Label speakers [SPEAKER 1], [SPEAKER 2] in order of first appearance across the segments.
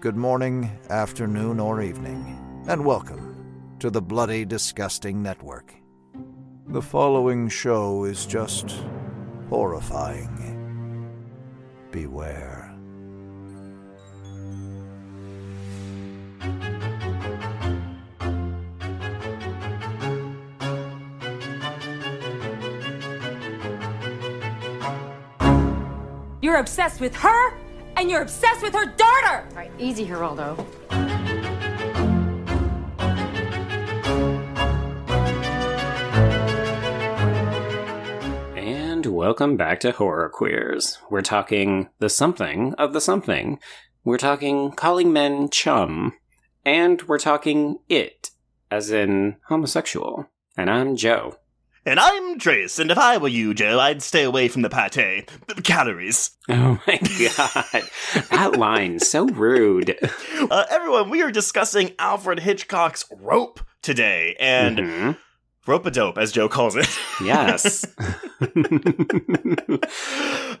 [SPEAKER 1] good morning, afternoon, or evening, and welcome to the Bloody Disgusting Network. The following show is just horrifying. Beware.
[SPEAKER 2] You're obsessed with her, and you're obsessed with her daughter!
[SPEAKER 3] All right, easy, Geraldo.
[SPEAKER 4] And welcome back to Horror Queers. We're talking the something of the something. We're talking calling men chum. And we're talking it, as in homosexual. And I'm Joe.
[SPEAKER 5] And I'm Trace, and if I were you, Joe, I'd stay away from the pate. The calories.
[SPEAKER 4] Oh my god. that line, so rude.
[SPEAKER 5] Uh, everyone, we are discussing Alfred Hitchcock's Rope today, and
[SPEAKER 4] Mhm.
[SPEAKER 5] Rope a Dope, as Joe calls it.
[SPEAKER 4] Yes.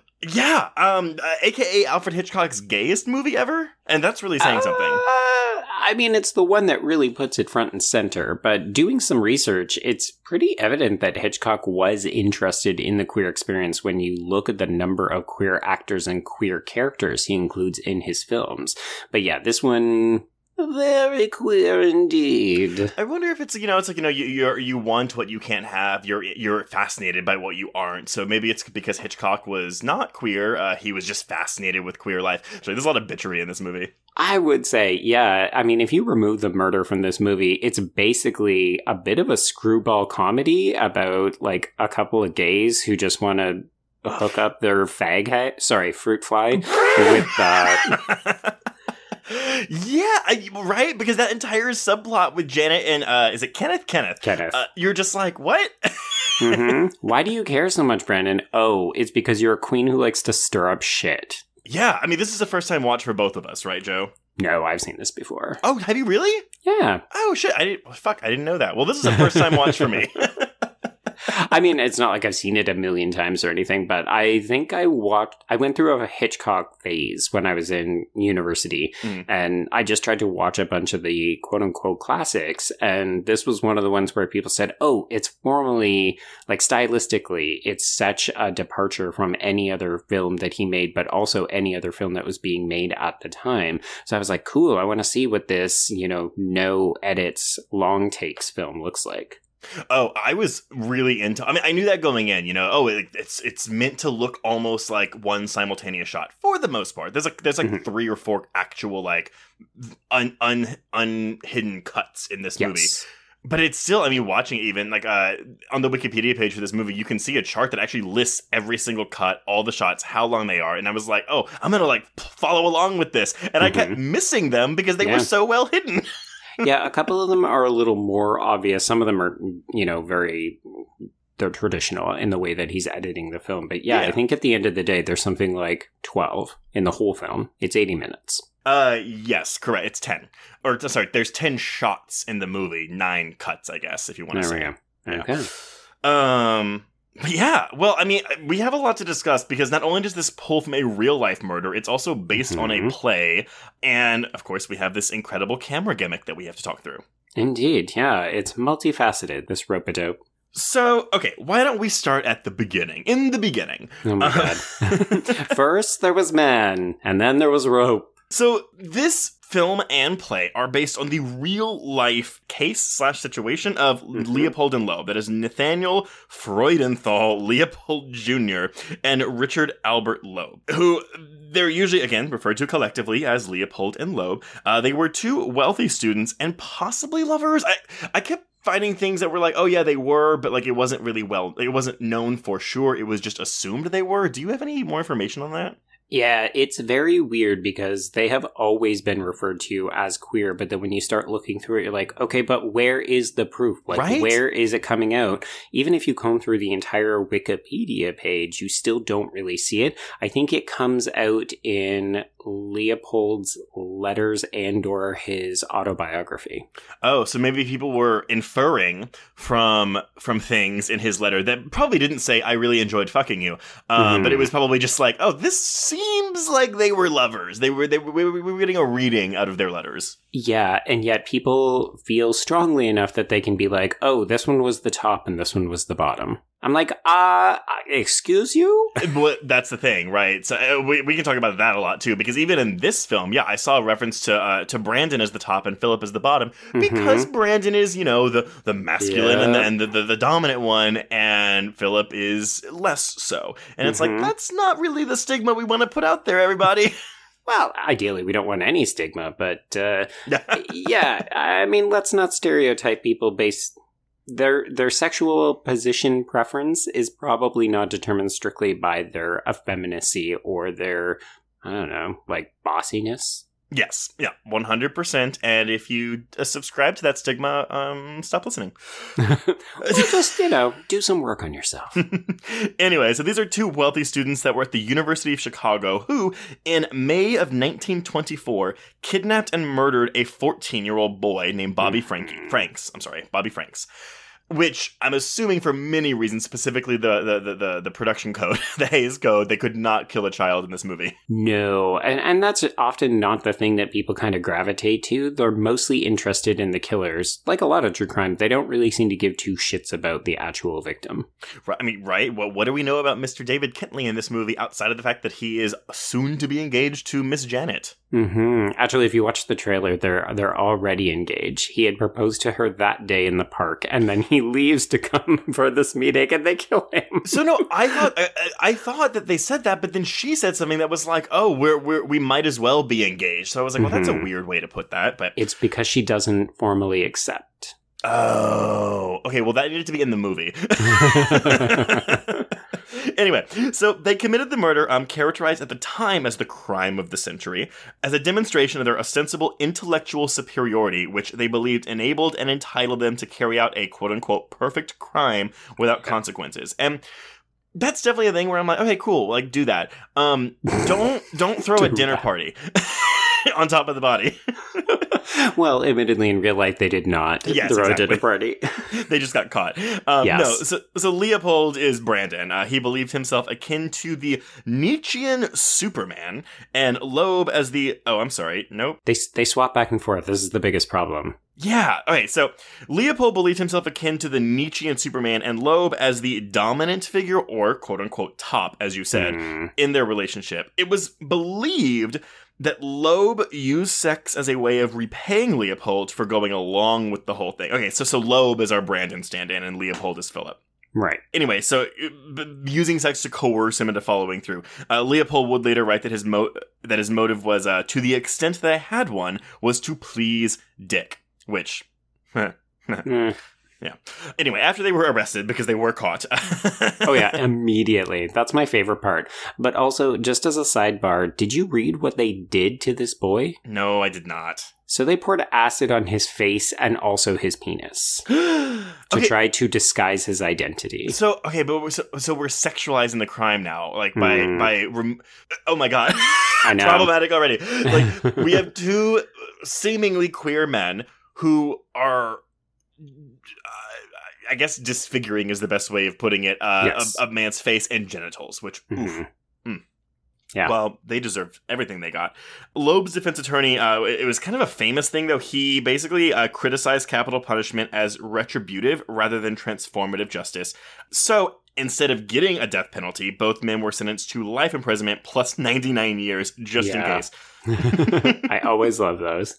[SPEAKER 5] yeah, um, uh, aka Alfred Hitchcock's gayest movie ever, and that's really saying something.
[SPEAKER 4] Uh, I mean, it's the one that really puts it front and center, but doing some research, it's pretty evident that Hitchcock was interested in the queer experience when you look at the number of queer actors and queer characters he includes in his films. But yeah, this one, very queer indeed.
[SPEAKER 5] I wonder if it's you know it's like you know you you're, you want what you can't have. You're you're fascinated by what you aren't. So maybe it's because Hitchcock was not queer. Uh, he was just fascinated with queer life. So there's a lot of bitchery in this movie.
[SPEAKER 4] I would say, yeah. I mean, if you remove the murder from this movie, it's basically a bit of a screwball comedy about like a couple of gays who just want to hook up their fag sorry, fruit fly with uh,
[SPEAKER 5] yeah, I, right. Because that entire subplot with Janet and uh, is it Kenneth? Kenneth.
[SPEAKER 4] Kenneth.
[SPEAKER 5] Uh, you're just like what?
[SPEAKER 4] hmm Why do you care so much, Brandon? Oh, it's because you're a queen who likes to stir up shit.
[SPEAKER 5] yeah, I mean this is a first time watch for both of us, right, Joe?
[SPEAKER 4] No, I've seen this before.
[SPEAKER 5] Oh, have you really?
[SPEAKER 4] Yeah.
[SPEAKER 5] Oh shit, I didn't. Fuck, I didn't know that. Well, this is a first time watch for me.
[SPEAKER 4] I mean, it's not like I've seen it a million times or anything, but I think I walked, I went through a Hitchcock phase when I was in university,
[SPEAKER 5] Mm.
[SPEAKER 4] and I just tried to watch a bunch of the quote unquote classics. And this was one of the ones where people said, oh, it's formally, like stylistically, it's such a departure from any other film that he made, but also any other film that was being made at the time. So I was like, cool, I want to see what this, you know, no edits, long takes film looks like.
[SPEAKER 5] Oh, I was really into. I mean, I knew that going in. You know, oh, it, it's it's meant to look almost like one simultaneous shot for the most part. There's like there's like
[SPEAKER 4] Mhm.
[SPEAKER 5] three or four actual like un un unhidden cuts in this movie. But it's still, I mean, watching even like uh, on the Wikipedia page for this movie, you can see a chart that actually lists every single cut, all the shots, how long they are, and I was like, oh, I'm gonna like follow along with this, and I kept missing them because they
[SPEAKER 4] Mm-hmm. Yeah.
[SPEAKER 5] were so well hidden.
[SPEAKER 4] yeah, a couple of them are a little more obvious. Some of them are, you know, very they're traditional in the way that he's editing the film. But yeah,
[SPEAKER 5] Yeah.
[SPEAKER 4] I think at the end of the day, there's something like twelve in the whole film. It's eighty minutes.
[SPEAKER 5] Uh, yes, correct. It's ten, or sorry, there's ten shots in the movie, nine cuts, I guess, if you want to
[SPEAKER 4] There we
[SPEAKER 5] say.
[SPEAKER 4] go.
[SPEAKER 5] Yeah.
[SPEAKER 4] Okay.
[SPEAKER 5] Um. Yeah, well, I mean, we have a lot to discuss because not only does this pull from a real life murder, it's also based on a
[SPEAKER 4] Mhm.
[SPEAKER 5] play, and of course, we have this incredible camera gimmick that we have to talk through.
[SPEAKER 4] Indeed, yeah, it's multifaceted. This rope a dope.
[SPEAKER 5] So, okay, why don't we start at the beginning? In the beginning.
[SPEAKER 4] Oh my
[SPEAKER 5] Uh,
[SPEAKER 4] god. First there was man, and then there was rope.
[SPEAKER 5] So this film and play are based on the real life case slash situation of
[SPEAKER 4] Mhm.
[SPEAKER 5] Leopold and Loeb. That is Nathaniel Freudenthal Leopold Jr. and Richard Albert Loeb, who they're usually again referred to collectively as Leopold and Loeb. Uh, they were two wealthy students and possibly lovers. I I kept finding things that were like, oh yeah, they were, but like it wasn't really well, it wasn't known for sure. It was just assumed they were. Do you have any more information on that?
[SPEAKER 4] Yeah, it's very weird because they have always been referred to as queer, but then when you start looking through it, you're like, okay, but where is the proof? Like,
[SPEAKER 5] Right?
[SPEAKER 4] where is it coming out? Even if you comb through the entire Wikipedia page, you still don't really see it. I think it comes out in Leopold's letters and or his autobiography.
[SPEAKER 5] Oh, so maybe people were inferring from from things in his letter that probably didn't say "I really enjoyed fucking you," uh,
[SPEAKER 4] Mhm.
[SPEAKER 5] but it was probably just like, "Oh, this seems like they were lovers. They were they were we were getting a reading out of their letters."
[SPEAKER 4] Yeah, and yet people feel strongly enough that they can be like, "Oh, this one was the top and this one was the bottom." I'm like, "Uh, excuse you?"
[SPEAKER 5] but that's the thing, right? So uh, we, we can talk about that a lot too, because even in this film, yeah, I saw a reference to uh, to Brandon as the top and Philip as the bottom, because Brandon is you know the the masculine and, the, and the, the the dominant one, and Philip is less so. And it's like
[SPEAKER 4] Mhm.
[SPEAKER 5] that's not really the stigma we want to put out there, everybody.
[SPEAKER 4] Well, ideally, we don't want any stigma, but uh, yeah, I mean, let's not stereotype people based. Their their sexual position preference is probably not determined strictly by their effeminacy or their I don't know, like bossiness.
[SPEAKER 5] yes, yeah, one hundred percent. And if you uh, subscribe to that stigma, um, stop listening.
[SPEAKER 4] or just you know, do some work on yourself.
[SPEAKER 5] anyway, so these are two wealthy students that were at the University of Chicago who, in May of 1924, kidnapped and murdered a 14 year old boy named Bobby Frankie, Franks. I'm sorry, Bobby Franks. Which I'm assuming for many reasons, specifically the the, the, the, production code, the Hays Code, they could not kill a child in this movie.
[SPEAKER 4] No, and and that's often not the thing that people kind of gravitate to. They're mostly interested in the killers. Like a lot of true crime, they don't really seem to give two shits about the actual victim.
[SPEAKER 5] Right, I mean, right? What, what do we know about Mr. David Kentley in this movie outside of the fact that he is soon to be engaged to Miss Janet?
[SPEAKER 4] Hmm Actually, if you watch the trailer, they're they're already engaged. He had proposed to her that day in the park, and then he leaves to come for this meeting, and they kill him.
[SPEAKER 5] So no, I thought I, I thought that they said that, but then she said something that was like, "Oh, we're, we're we might as well be engaged." So I was like, "Well, that's a
[SPEAKER 4] Mhm.
[SPEAKER 5] weird way to put that." But
[SPEAKER 4] It's because she doesn't formally accept.
[SPEAKER 5] oh, okay. Well, that needed to be in the movie. anyway, so they committed the murder, um, characterized at the time as the crime of the century, as a demonstration of their ostensible intellectual superiority, which they believed enabled and entitled them to carry out a quote unquote perfect crime without consequences. And that's definitely a thing where I'm like, okay, cool, like do that. Um, don't don't throw a dinner
[SPEAKER 4] that.
[SPEAKER 5] party on top of the body.
[SPEAKER 4] well, admittedly, in real life, they did not
[SPEAKER 5] Yes,
[SPEAKER 4] throw
[SPEAKER 5] exactly.
[SPEAKER 4] a dinner party.
[SPEAKER 5] they just got caught. Um,
[SPEAKER 4] Yes.
[SPEAKER 5] No, so, so Leopold is Brandon. Uh, he believed himself akin to the Nietzschean Superman, and Loeb as the. Oh, I'm sorry. Nope.
[SPEAKER 4] they they swap back and forth. This is the biggest problem.
[SPEAKER 5] Yeah. Okay. So Leopold believed himself akin to the Nietzschean Superman, and Loeb as the dominant figure, or quote unquote top, as you said,
[SPEAKER 4] Hmm.
[SPEAKER 5] in their relationship. It was believed that Loeb used sex as a way of repaying Leopold for going along with the whole thing. Okay, so so Loeb is our Brandon stand-in, and Leopold is Philip.
[SPEAKER 4] Right.
[SPEAKER 5] Anyway, so using sex to coerce him into following through. Uh, Leopold would later write that his mo- that his motive was, uh, to the extent that I had one, was to please Dick. Which,
[SPEAKER 4] Mm.
[SPEAKER 5] Anyway, after they were arrested because they were caught.
[SPEAKER 4] Oh yeah, immediately. That's my favorite part. But also, just as a sidebar, did you read what they did to this boy?
[SPEAKER 5] no, I did not.
[SPEAKER 4] So they poured acid on his face and also his penis to
[SPEAKER 5] okay,
[SPEAKER 4] try to disguise his identity.
[SPEAKER 5] So okay, but we're, so, so we're sexualizing the crime now, like by
[SPEAKER 4] Hmm.
[SPEAKER 5] by. Rem- oh my god,
[SPEAKER 4] I know.
[SPEAKER 5] problematic already. Like we have two seemingly queer men who are. I guess disfiguring is the best way of putting it. Uh,
[SPEAKER 4] Yes.
[SPEAKER 5] a, a man's face and genitals, which oof,
[SPEAKER 4] Mhm. Yeah.
[SPEAKER 5] well, they deserved everything they got. Loeb's defense attorney, uh, it was kind of a famous thing, though. He basically uh, criticized capital punishment as retributive rather than transformative justice. So instead of getting a death penalty, both men were sentenced to life imprisonment plus 99 years, just in case.
[SPEAKER 4] I always love those.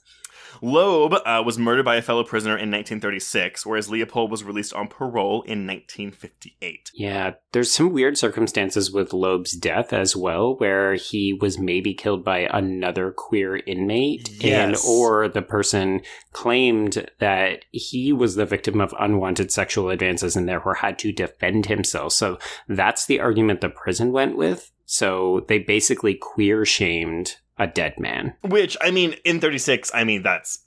[SPEAKER 5] Loeb uh, was murdered by a fellow prisoner in 1936, whereas Leopold was released on parole in 1958.
[SPEAKER 4] Yeah, there's some weird circumstances with Loeb's death as well, where he was maybe killed by another queer inmate, and or the person claimed that he was the victim of unwanted sexual advances and therefore had to defend himself. So that's the argument the prison went with. So they basically queer shamed a dead man.
[SPEAKER 5] Which, I mean, in 36, I mean, that's.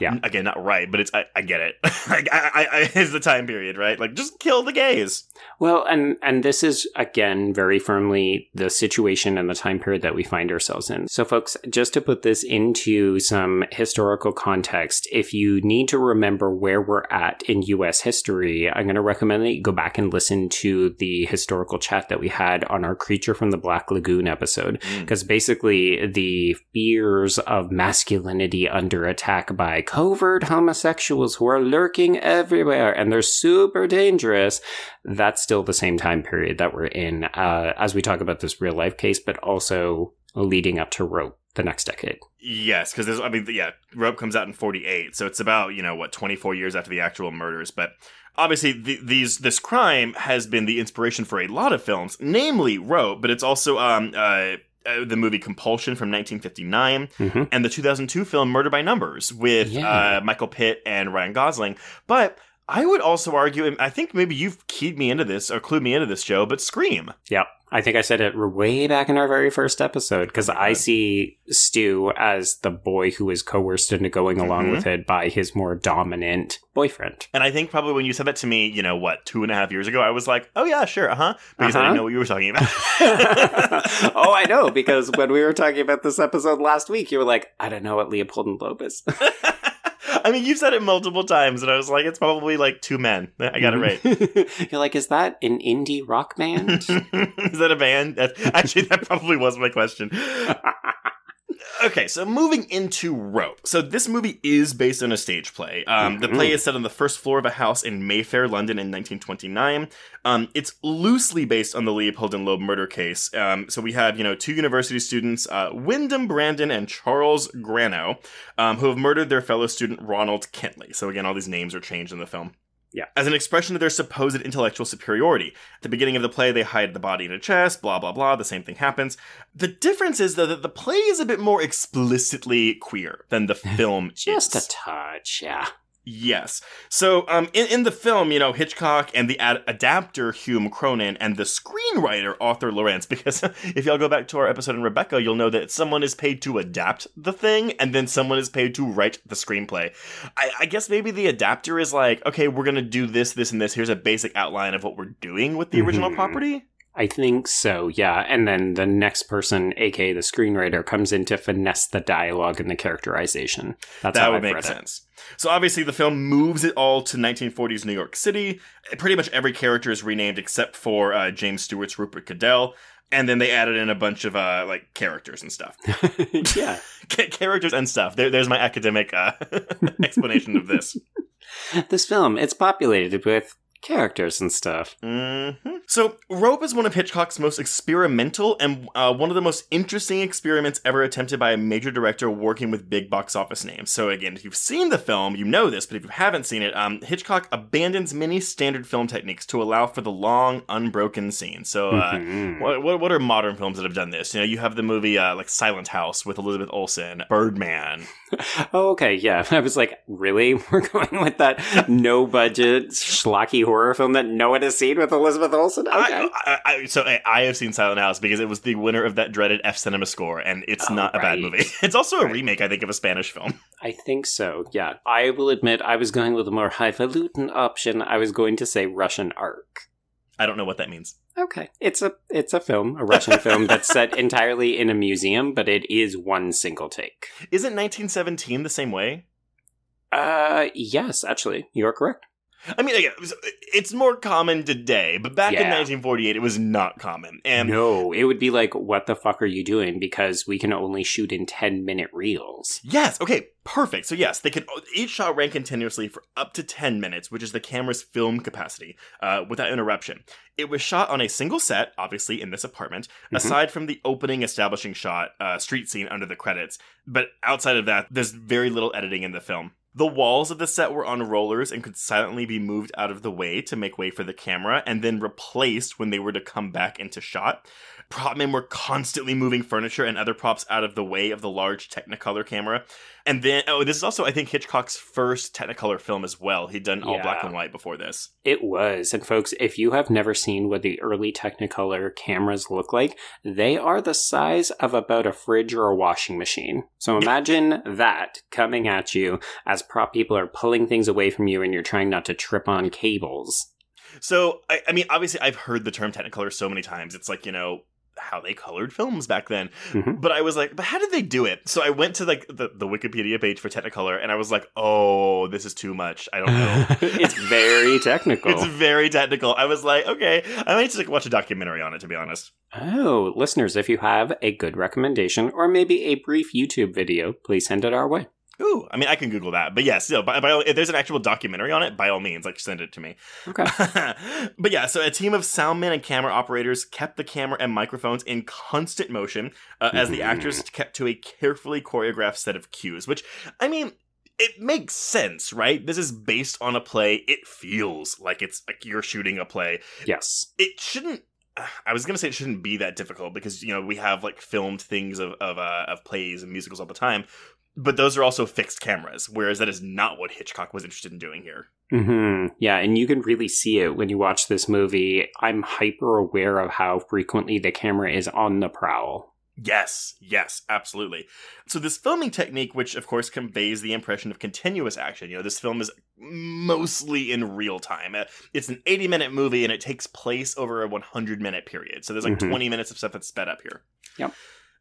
[SPEAKER 4] Yeah.
[SPEAKER 5] Again, not right, but it's I, I get it. like, I, I, I, it's the time period, right? Like, just kill the gays.
[SPEAKER 4] Well, and and this is again very firmly the situation and the time period that we find ourselves in. So, folks, just to put this into some historical context, if you need to remember where we're at in U.S. history, I'm going to recommend that you go back and listen to the historical chat that we had on our Creature from the Black Lagoon episode,
[SPEAKER 5] Mm.
[SPEAKER 4] because basically the fears of masculinity under attack by covert homosexuals who are lurking everywhere and they're super dangerous that's still the same time period that we're in uh, as we talk about this real life case, but also leading up to Rope the next decade.
[SPEAKER 5] Yes, because there's, I mean, yeah, Rope comes out in 48, so it's about, you know, what, 24 years after the actual murders. But obviously, the, these this crime has been the inspiration for a lot of films, namely Rope, but it's also um, uh, uh, the movie Compulsion from 1959
[SPEAKER 4] Mhm.
[SPEAKER 5] and the 2002 film Murder by Numbers with
[SPEAKER 4] Yeah.
[SPEAKER 5] uh, Michael Pitt and Ryan Gosling. But I would also argue, and I think maybe you've keyed me into this or clued me into this, Joe, but Scream.
[SPEAKER 4] Yep. I think I said it way back in our very first episode because I see Stu as the boy who is coerced into going along
[SPEAKER 5] Mhm.
[SPEAKER 4] with it by his more dominant boyfriend.
[SPEAKER 5] And I think probably when you said that to me, you know, what, two and a half years ago, I was like, oh yeah, sure, uh huh. Because I
[SPEAKER 4] Uh-huh.
[SPEAKER 5] didn't know what you were talking about.
[SPEAKER 4] oh, I know because when we were talking about this episode last week, you were like, "I don't know what Leopold and is."
[SPEAKER 5] I mean, you've said it multiple times, and I was like, it's probably like two men. I got it right.
[SPEAKER 4] You're like, "Is that an indie rock band?"
[SPEAKER 5] Is that a band? Actually, that probably was my question. Okay, so moving into Rope. So this movie is based on a stage play. Um, The play is set on the first floor of a house in Mayfair, London, in 1929. Um, it's loosely based on the Leopold and Loeb murder case. Um, so we have, you know, two university students, uh, Wyndham Brandon and Charles Grano, um, who have murdered their fellow student Ronald Kentley. So again, all these names are changed in the film.
[SPEAKER 4] Yeah.
[SPEAKER 5] As an expression of their supposed intellectual superiority. At the beginning of the play, they hide the body in a chest, blah, blah, blah. The same thing happens. The difference is, though, that the play is a bit more explicitly queer than the film
[SPEAKER 4] Just
[SPEAKER 5] is.
[SPEAKER 4] a touch, yeah.
[SPEAKER 5] Yes. So, um, in, in the film, you know, Hitchcock and the ad- adapter Hume Cronyn and the screenwriter Arthur Laurents, because if y'all go back to our episode in Rebecca, you'll know that someone is paid to adapt the thing, and then someone is paid to write the screenplay. I, I guess maybe the adapter is like, okay, we're gonna do this, this, and this. Here's a basic outline of what we're doing with the original
[SPEAKER 4] Mhm.
[SPEAKER 5] property.
[SPEAKER 4] I think so, yeah. And then the next person, aka the screenwriter, comes in to finesse the dialogue and the characterization. That's
[SPEAKER 5] that
[SPEAKER 4] how
[SPEAKER 5] would
[SPEAKER 4] I've
[SPEAKER 5] make
[SPEAKER 4] read it.
[SPEAKER 5] So obviously the film moves it all to 1940s New York City. Pretty much every character is renamed except for uh, James Stewart's Rupert Cadell. And then they added in a bunch of uh, like characters and stuff.
[SPEAKER 4] yeah.
[SPEAKER 5] Characters and stuff. There, there's my academic uh, explanation of this.
[SPEAKER 4] This film, it's populated with characters and stuff.
[SPEAKER 5] hmm So, Rope is one of Hitchcock's most experimental and uh, one of the most interesting experiments ever attempted by a major director working with big box office names. So, again, if you've seen the film, you know this, but if you haven't seen it, um, Hitchcock abandons many standard film techniques to allow for the long, unbroken scene. So, uh,
[SPEAKER 4] Mhm.
[SPEAKER 5] what, what, what are modern films that have done this? You know, you have the movie uh, like Silent House with Elizabeth Olsen, Birdman.
[SPEAKER 4] Oh, okay, yeah. I was like, really? We're going with that no budget, schlocky horror film that no one has seen with Elizabeth Olsen? Okay.
[SPEAKER 5] I, I, I, so I, I have seen Silent House because it was the winner of that dreaded F Cinema score, and it's
[SPEAKER 4] Oh,
[SPEAKER 5] not a bad movie. It's also a
[SPEAKER 4] Right.
[SPEAKER 5] remake, I think, of a Spanish film.
[SPEAKER 4] I think so, yeah. I will admit I was going with a more highfalutin option. I was going to say Russian Ark.
[SPEAKER 5] I don't know what that means.
[SPEAKER 4] Okay. It's a it's a film, a Russian film that's set entirely in a museum, but it is one single take.
[SPEAKER 5] Isn't 1917 the same way?
[SPEAKER 4] Uh yes, actually. You're correct.
[SPEAKER 5] I mean, again, it's- more common today, but back in 1948, it was not common. And
[SPEAKER 4] no, it would be like, what the fuck are you doing? Because we can only shoot in 10 minute reels.
[SPEAKER 5] Yes. Okay. Perfect. So yes, they could each shot ran continuously for up to ten minutes, which is the camera's film capacity, uh, without interruption. It was shot on a single set, obviously in this apartment.
[SPEAKER 4] Mhm.
[SPEAKER 5] Aside from the opening establishing shot, uh, street scene under the credits, but outside of that, there's very little editing in the film. The walls of the set were on rollers and could silently be moved out of the way to make way for the camera and then replaced when they were to come back into shot. Prop men were constantly moving furniture and other props out of the way of the large Technicolor camera. And then, oh, this is also, I think, Hitchcock's first Technicolor film as well. He'd done all
[SPEAKER 4] Yeah.
[SPEAKER 5] black and white before this.
[SPEAKER 4] It was. And folks, if you have never seen what the early Technicolor cameras look like, they are the size of about a fridge or a washing machine. So imagine that coming at you as prop people are pulling things away from you and you're trying not to trip on cables.
[SPEAKER 5] So, I, I mean, obviously, I've heard the term Technicolor so many times. It's like, you know, how they colored films back then.
[SPEAKER 4] Mhm.
[SPEAKER 5] But I was like, but how did they do it? So I went to like the, the Wikipedia page for Technicolor and I was like, oh, this is too much. I don't know.
[SPEAKER 4] it's very technical.
[SPEAKER 5] It's very technical. I was like, okay, I might like, watch a documentary on it, to be honest.
[SPEAKER 4] Oh, listeners, if you have a good recommendation or maybe a brief YouTube video, please send it our way.
[SPEAKER 5] Ooh, I mean, I can Google that. But yes, no, by, by all, if there's an actual documentary on it, by all means, like, send it to me.
[SPEAKER 4] Okay.
[SPEAKER 5] but yeah, so a team of soundmen and camera operators kept the camera and microphones in constant motion uh, as the actors kept to a carefully choreographed set of cues, which, I mean, it makes sense, right? This is based on a play. It feels like it's like you're shooting a play.
[SPEAKER 4] Yes.
[SPEAKER 5] It shouldn't. I was gonna say it shouldn't be that difficult because you know we have like filmed things of of uh, of plays and musicals all the time, but those are also fixed cameras. Whereas that is not what Hitchcock was interested in doing here.
[SPEAKER 4] hmm Yeah, and you can really see it when you watch this movie. I'm hyper aware of how frequently the camera is on the prowl.
[SPEAKER 5] Yes, yes, absolutely. So this filming technique, which of course conveys the impression of continuous action, you know, this film is mostly in real time. Uh, It's an 80 minute movie and it takes place over a 100 minute period. So there's like
[SPEAKER 4] Mhm.
[SPEAKER 5] 20 minutes of stuff that's sped up here.
[SPEAKER 4] Yep.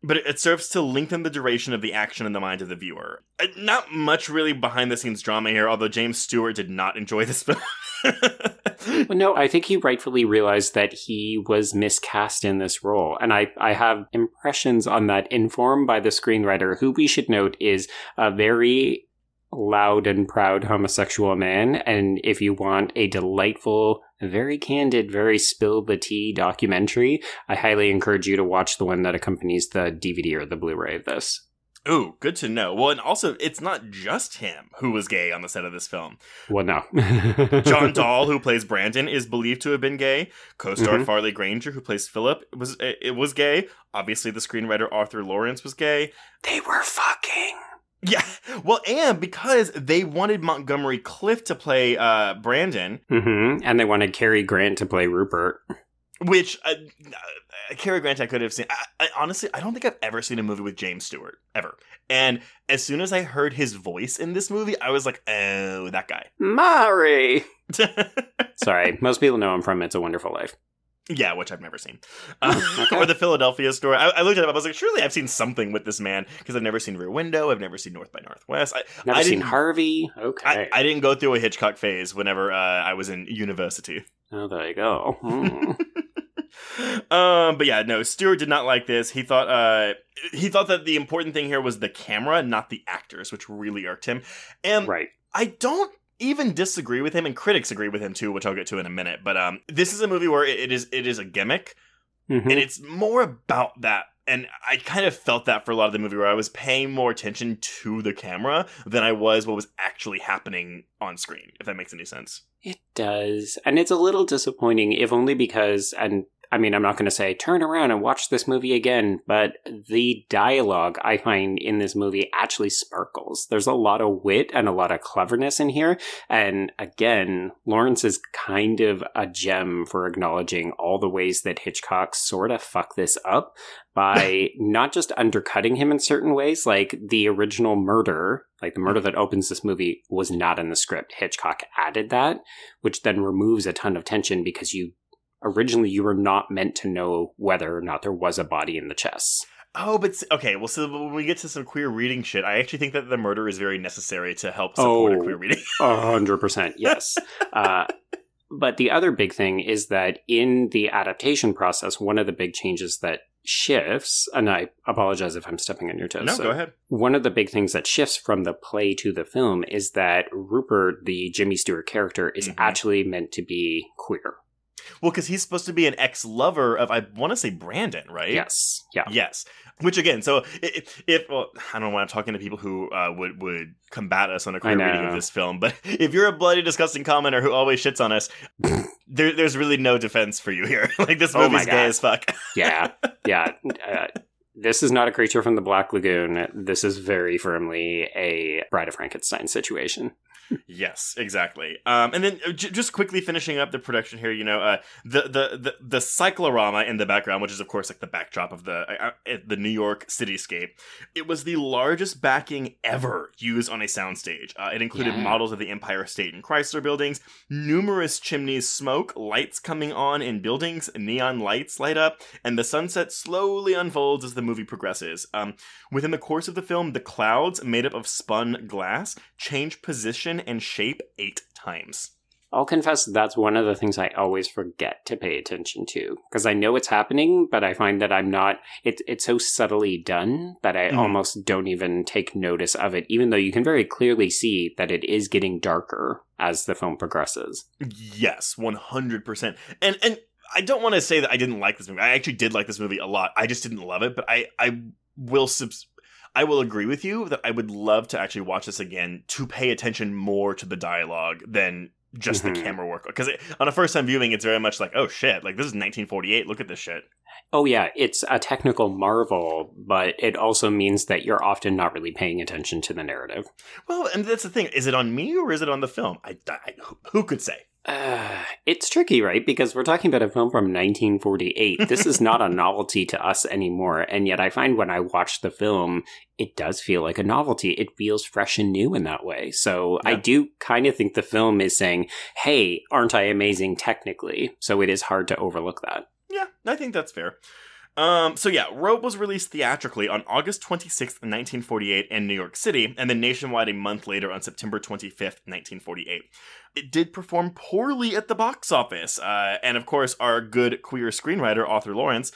[SPEAKER 5] But it- serves to lengthen the duration of the action in the mind of the viewer. Uh, Not much really behind the scenes drama here, although James Stewart did not enjoy this film.
[SPEAKER 4] Well, no, I think he rightfully realized that he was miscast in this role. And I, I have impressions on that informed by the screenwriter, who we should note is a very loud and proud homosexual man. And if you want a delightful, very candid, very spill the tea documentary, I highly encourage you to watch the one that accompanies the DVD or the Blu ray of this.
[SPEAKER 5] Ooh, good to know. Well, and also, it's not just him who was gay on the set of this film.
[SPEAKER 4] Well, no.
[SPEAKER 5] John Dall, who plays Brandon, is believed to have been gay. Co-starred
[SPEAKER 4] Mhm.
[SPEAKER 5] Farley Granger, who plays Philip, was it, it was gay. Obviously, the screenwriter Arthur Laurents was gay.
[SPEAKER 4] They were fucking.
[SPEAKER 5] Yeah, well, and because they wanted Montgomery Clift to play uh, Brandon,
[SPEAKER 4] hmm And they wanted Cary Grant to play Rupert.
[SPEAKER 5] which uh, uh, Cary Grant I could have seen. I, I, honestly, I don't think I've ever seen a movie with James Stewart ever. And as soon as I heard his voice in this movie, I was like, oh, that guy.
[SPEAKER 4] Mari! Sorry, most people know him from It's a Wonderful Life.
[SPEAKER 5] Yeah, which I've never seen. Uh,
[SPEAKER 4] Okay.
[SPEAKER 5] or the Philadelphia story. I, I looked at it up. I was like, surely I've seen something with this man because I've never seen Rear Window. I've never seen North by Northwest. I,
[SPEAKER 4] Never
[SPEAKER 5] I
[SPEAKER 4] seen Harvey? Okay.
[SPEAKER 5] I, I didn't go through a Hitchcock phase whenever uh, I was in university.
[SPEAKER 4] oh, there you go. Hmm.
[SPEAKER 5] um, but yeah, no, Stewart did not like this. He thought uh, he thought that the important thing here was the camera, not the actors, which really irked him. And
[SPEAKER 4] right.
[SPEAKER 5] I don't even disagree with him, and critics agree with him too, which I'll get to in a minute. But um, this is a movie where it, it is it is a gimmick.
[SPEAKER 4] Mhm.
[SPEAKER 5] and it's more about that and i kind of felt that for a lot of the movie where i was paying more attention to the camera than i was what was actually happening on screen if that makes any sense
[SPEAKER 4] It does. And it's a little disappointing, if only because, and I mean, I'm not going to say turn around and watch this movie again, but the dialogue I find in this movie actually sparkles. There's a lot of wit and a lot of cleverness in here. And again, Lawrence is kind of a gem for acknowledging all the ways that Hitchcock sort of fucked this up by not just undercutting him in certain ways, like the original murder, like the murder that opens this movie, was not in the script. Hitchcock added that, which then removes a ton of tension because you originally you were not meant to know whether or not there was a body in the chest.
[SPEAKER 5] oh but okay well so when we get to some queer reading shit i actually think that the murder is very necessary to help support a
[SPEAKER 4] Oh.
[SPEAKER 5] queer reading
[SPEAKER 4] A hundred percent, yes. uh, but the other big thing is that in the adaptation process, one of the big changes that shifts, and I apologize if I'm stepping on your toes.
[SPEAKER 5] no
[SPEAKER 4] so
[SPEAKER 5] go ahead
[SPEAKER 4] one of the big things that shifts from the play to the film is that Rupert, the Jimmy Stewart character, is
[SPEAKER 5] Mhm.
[SPEAKER 4] actually meant to be queer.
[SPEAKER 5] Well, because he's supposed to be an ex lover of, I want to say Brandon, right?
[SPEAKER 4] Yes. Yeah.
[SPEAKER 5] Yes. Which again, so if, if well, I don't know when I'm talking to people who uh, would would combat us on a queer reading of this film, but if you're a bloody, disgusting commenter who always shits on us, there, there's really no defense for you here. like this
[SPEAKER 4] Oh
[SPEAKER 5] movie's gay as fuck.
[SPEAKER 4] Yeah. Yeah. Uh, this is not a creature from the Black Lagoon. This is very firmly a Bride of Frankenstein situation.
[SPEAKER 5] Yes, exactly. Um, and then uh, j- just quickly finishing up the production here, you know, uh, the, the the the cyclorama in the background, which is of course like the backdrop of the uh, uh, the New York cityscape. It was the largest backing ever used on a soundstage. Uh, it included
[SPEAKER 4] Yeah.
[SPEAKER 5] models of the Empire State and Chrysler buildings, numerous chimneys smoke, lights coming on in buildings, neon lights light up, and the sunset slowly unfolds as the movie progresses. Um, Within the course of the film, the clouds, made up of spun glass, change position and shape eight times.
[SPEAKER 4] I'll confess that's one of the things I always forget to pay attention to because I know it's happening, but I find that I'm not. It's it's so subtly done that I
[SPEAKER 5] Mhm.
[SPEAKER 4] almost don't even take notice of it, even though you can very clearly see that it is getting darker as the film progresses.
[SPEAKER 5] Yes, one hundred percent. And and I don't want to say that I didn't like this movie. I actually did like this movie a lot. I just didn't love it. But I I will subs. I will agree with you that I would love to actually watch this again to pay attention more to the dialogue than just
[SPEAKER 4] Mhm.
[SPEAKER 5] the camera work. Because on a first time viewing, it's very much like, oh shit, like this is 1948. Look at this shit.
[SPEAKER 4] Oh yeah, it's a technical marvel, but it also means that you're often not really paying attention to the narrative.
[SPEAKER 5] Well, and that's the thing. Is it on me or is it on the film? I, I who could say?
[SPEAKER 4] Uh, it's tricky, right? Because we're talking about a film from 1948. This is not a novelty to us anymore. And yet I find when I watch the film, it does feel like a novelty. It feels fresh and new in that way. So I do kind of think the film is saying, hey, aren't I amazing technically? So it is hard to overlook that.
[SPEAKER 5] Yeah, I think that's fair. Um, so yeah, Rope was released theatrically on August 26th, 1948 in New York City, and then nationwide a month later on September 25th, 1948. It did perform poorly at the box office, uh, and of course, our good queer screenwriter, Arthur Laurents,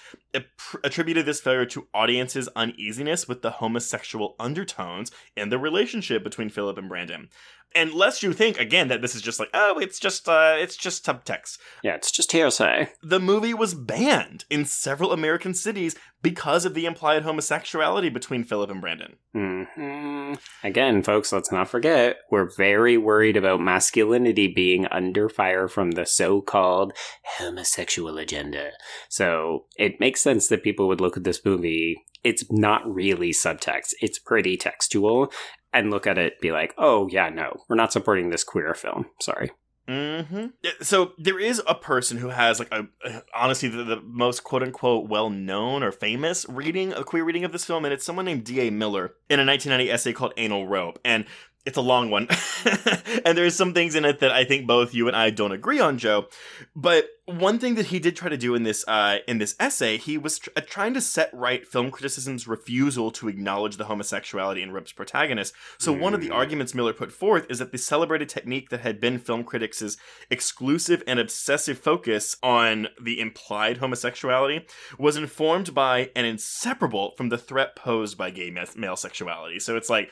[SPEAKER 5] attributed this failure to audiences' uneasiness with the homosexual undertones in the relationship between Philip and Brandon. And lest you think again that this is just like, oh, it's just, uh, it's just subtext
[SPEAKER 4] Yeah, it's just hearsay.
[SPEAKER 5] the movie was banned in several American cities because of the implied homosexuality between Philip and Brandon.
[SPEAKER 4] hmm Again, folks, let's not forget, we're very worried about masculinity being under fire from the so called homosexual agenda. So it makes sense that people would look at this movie. It's not really subtext, it's pretty textual, and look at it, be like, oh, yeah, no, we're not supporting this queer film. Sorry.
[SPEAKER 5] Mm-hmm. So there is a person who has like a honestly the, the most quote unquote well known or famous reading a queer reading of this film, and it's someone named D. A. Miller in a 1990 essay called Anal Rope, and it's a long one, and there's some things in it that I think both you and I don't agree on, Joe. But one thing that he did try to do in this uh, in this essay, he was tr- uh, trying to set right film criticism's refusal to acknowledge the homosexuality in Rip's protagonist. So one of the
[SPEAKER 4] Mm.
[SPEAKER 5] arguments Miller put forth is that the celebrated technique that had been film critics' exclusive and obsessive focus on the implied homosexuality was informed by and inseparable from the threat posed by gay ma- male sexuality. So it's like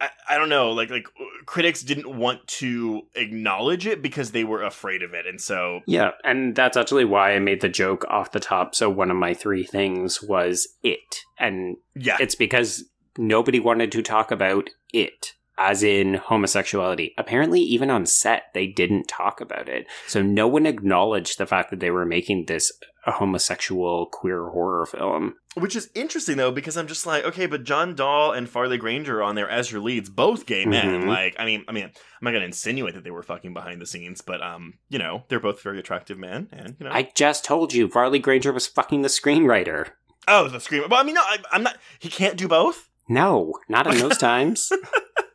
[SPEAKER 5] I, I don't know, like like critics didn't want to acknowledge it because they were afraid of it, and so
[SPEAKER 4] Yeah, and that's actually why I made the joke off the top. So one of my three things was it. And
[SPEAKER 5] yeah,
[SPEAKER 4] it's because nobody wanted to talk about it as in homosexuality apparently even on set they didn't talk about it so no one acknowledged the fact that they were making this a homosexual queer horror film
[SPEAKER 5] which is interesting though because I'm just like, okay, but John Dall and Farley Granger are on there as your leads, both gay men.
[SPEAKER 4] Mhm.
[SPEAKER 5] Like, I mean, I mean, I'm not gonna insinuate that they were fucking behind the scenes, but um, you know, they're both very attractive men, and you know,
[SPEAKER 4] i just told you farley granger was fucking the screenwriter
[SPEAKER 5] oh, the scream. But I mean, no, I, I'm not. He can't do both.
[SPEAKER 4] no not in those times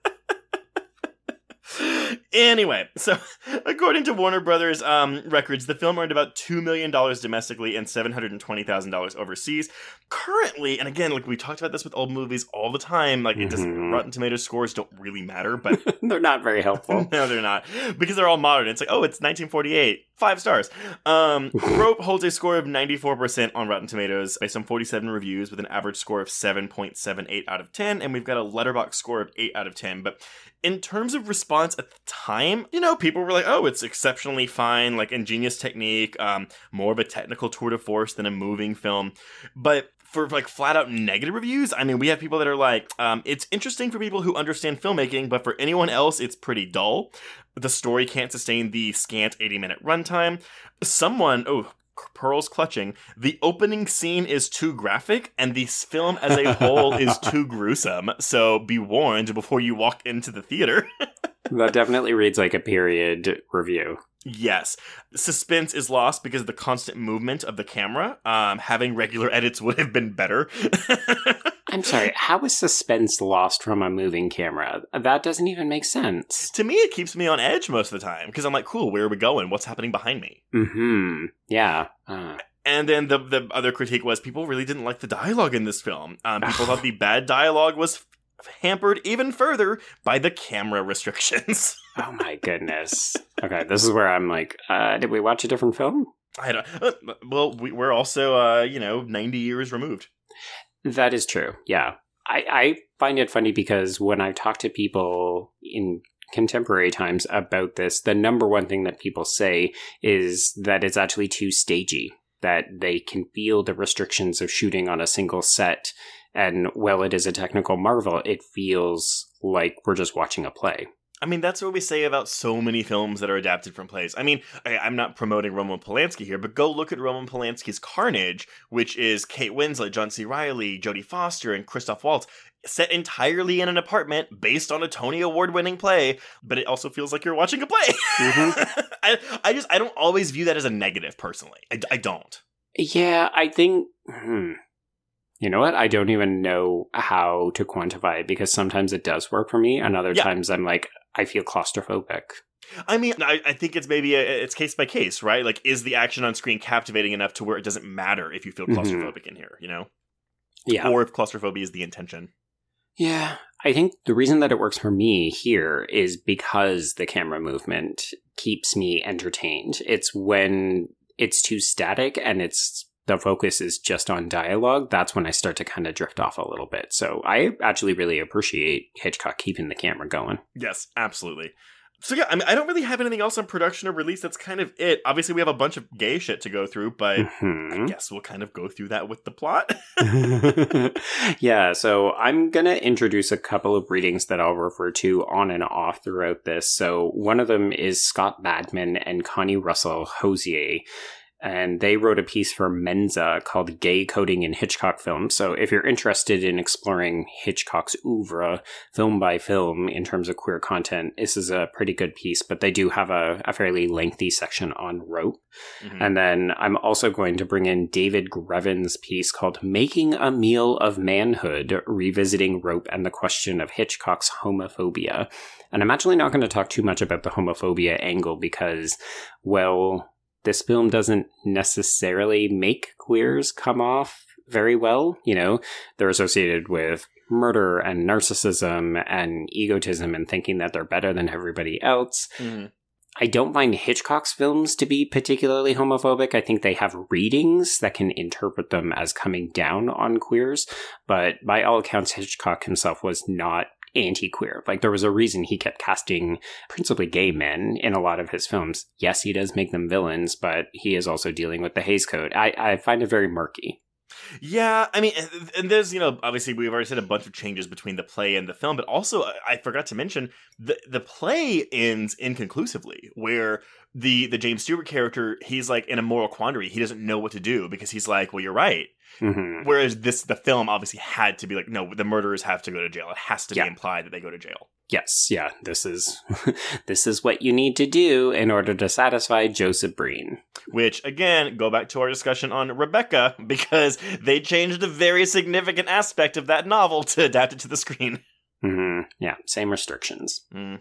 [SPEAKER 5] anyway, so according to Warner Brothers um, records, the film earned about two million dollars domestically and seven hundred and twenty thousand dollars overseas. Currently, and again, like we talked about this with old movies all the time, like it doesn't
[SPEAKER 4] Mhm.
[SPEAKER 5] Rotten Tomatoes scores don't really matter, but
[SPEAKER 4] they're not very helpful
[SPEAKER 5] no, they're not because they're all modern. It's like, oh, it's 1948, five stars. Um, Rope holds a score of 94% on Rotten Tomatoes based on 47 reviews with an average score of 7.78 out of 10, and we've got a Letterboxd score of 8 out of 10. But in terms of response at the time, you know, people were like, "Oh, it's exceptionally fine, like ingenious technique, um, more of a technical tour de force than a moving film." But for like flat out negative reviews, I mean, we have people that are like, um, "It's interesting for people who understand filmmaking, but for anyone else, it's pretty dull. The story can't sustain the scant eighty minute runtime." Someone, oh, pearls clutching. The opening scene is too graphic, and the film as a whole is too gruesome. So be warned before you walk into the theater.
[SPEAKER 4] that definitely reads like a period review.
[SPEAKER 5] Yes. Suspense is lost because of the constant movement of the camera. Um, having regular edits would have been better.
[SPEAKER 4] I'm sorry, how is suspense lost from a moving camera? That doesn't even make sense.
[SPEAKER 5] to me, it keeps me on edge most of the time because I'm like, cool, where are we going? What's happening behind me?
[SPEAKER 4] Hmm. Yeah. Uh.
[SPEAKER 5] And then the the other critique was people really didn't like the dialogue in this film. Um, people thought the bad dialogue was hampered even further by the camera restrictions.
[SPEAKER 4] Oh my goodness. Okay, this is where I'm like, uh, did we watch a different film?
[SPEAKER 5] I don't. Uh, well, we, we're also, uh, you know, ninety years removed.
[SPEAKER 4] That is true. Yeah. I, I find it funny because when I talk to people in contemporary times about this, the number one thing that people say is that it's actually too stagey, that they can feel the restrictions of shooting on a single set. And while it is a technical marvel, it feels like we're just watching a play.
[SPEAKER 5] I mean, that's what we say about so many films that are adapted from plays. I mean, I, I'm not promoting Roman Polanski here, but go look at Roman Polanski's Carnage, which is Kate Winslet, John C. Reilly, Jodie Foster, and Christoph Waltz, set entirely in an apartment based on a Tony Award-winning play. But it also feels like you're watching a play. I, I just I don't always view that as a negative, personally. I, I don't.
[SPEAKER 4] Yeah, I think. Hmm. You know what? I don't even know how to quantify it because sometimes it does work for me, and other
[SPEAKER 5] Yeah.
[SPEAKER 4] times I'm like, I feel claustrophobic.
[SPEAKER 5] I mean, I, I think it's maybe a, it's case by case, right? Like, is the action on screen captivating enough to where it doesn't matter if you feel
[SPEAKER 4] Mhm.
[SPEAKER 5] claustrophobic in here, you know?
[SPEAKER 4] Yeah.
[SPEAKER 5] Or if claustrophobia is the intention.
[SPEAKER 4] Yeah, I think the reason that it works for me here is because the camera movement keeps me entertained. It's when it's too static and it's the focus is just on dialogue, that's when I start to kind of drift off a little bit. So I actually really appreciate Hitchcock keeping the camera going.
[SPEAKER 5] Yes, absolutely. So yeah, I mean, I don't really have anything else on production or release. That's kind of it. Obviously, we have a bunch of gay shit to go through, but I
[SPEAKER 4] Mhm.
[SPEAKER 5] guess we'll kind of go through that with the plot.
[SPEAKER 4] yeah, so I'm going to introduce a couple of readings that I'll refer to on and off throughout this. So one of them is Scott Badman and Connie Russell Hosier. And they wrote a piece for Mensa called Gay Coding in Hitchcock Films. So if you're interested in exploring Hitchcock's oeuvre film by film in terms of queer content, this is a pretty good piece, but they do have a, a fairly lengthy section on rope.
[SPEAKER 5] Mhm.
[SPEAKER 4] And then I'm also going to bring in David Greven's piece called Making a Meal of Manhood, Revisiting Rope and the Question of Hitchcock's Homophobia. And I'm actually not going to talk too much about the homophobia angle because, well, this film doesn't necessarily make queers come off very well. You know, they're associated with murder and narcissism and egotism and thinking that they're better than everybody else.
[SPEAKER 5] Mhm.
[SPEAKER 4] I don't find Hitchcock's films to be particularly homophobic. I think they have readings that can interpret them as coming down on queers, but by all accounts, Hitchcock himself was not anti queer. Like, there was a reason he kept casting principally gay men in a lot of his films. Yes, he does make them villains, but he is also dealing with the Hays Code. I, I find it very murky.
[SPEAKER 5] Yeah, I mean, and- there's you know obviously we've already said a bunch of changes between the play and the film, but also I forgot to mention the the play ends inconclusively, where the the James Stewart character he's like in a moral quandary. He doesn't know what to do because he's like, well, you're right.
[SPEAKER 4] hmm
[SPEAKER 5] Whereas this the film obviously had to be like, no, the murderers have to go to jail. It has to
[SPEAKER 4] Yeah.
[SPEAKER 5] be implied that they go to jail.
[SPEAKER 4] Yes, yeah, this is this is what you need to do in order to satisfy Joseph Breen.
[SPEAKER 5] Which again, go back to our discussion on Rebecca because they changed a very significant aspect of that novel to adapt it to the screen.
[SPEAKER 4] hmm Yeah, same restrictions.
[SPEAKER 5] hmm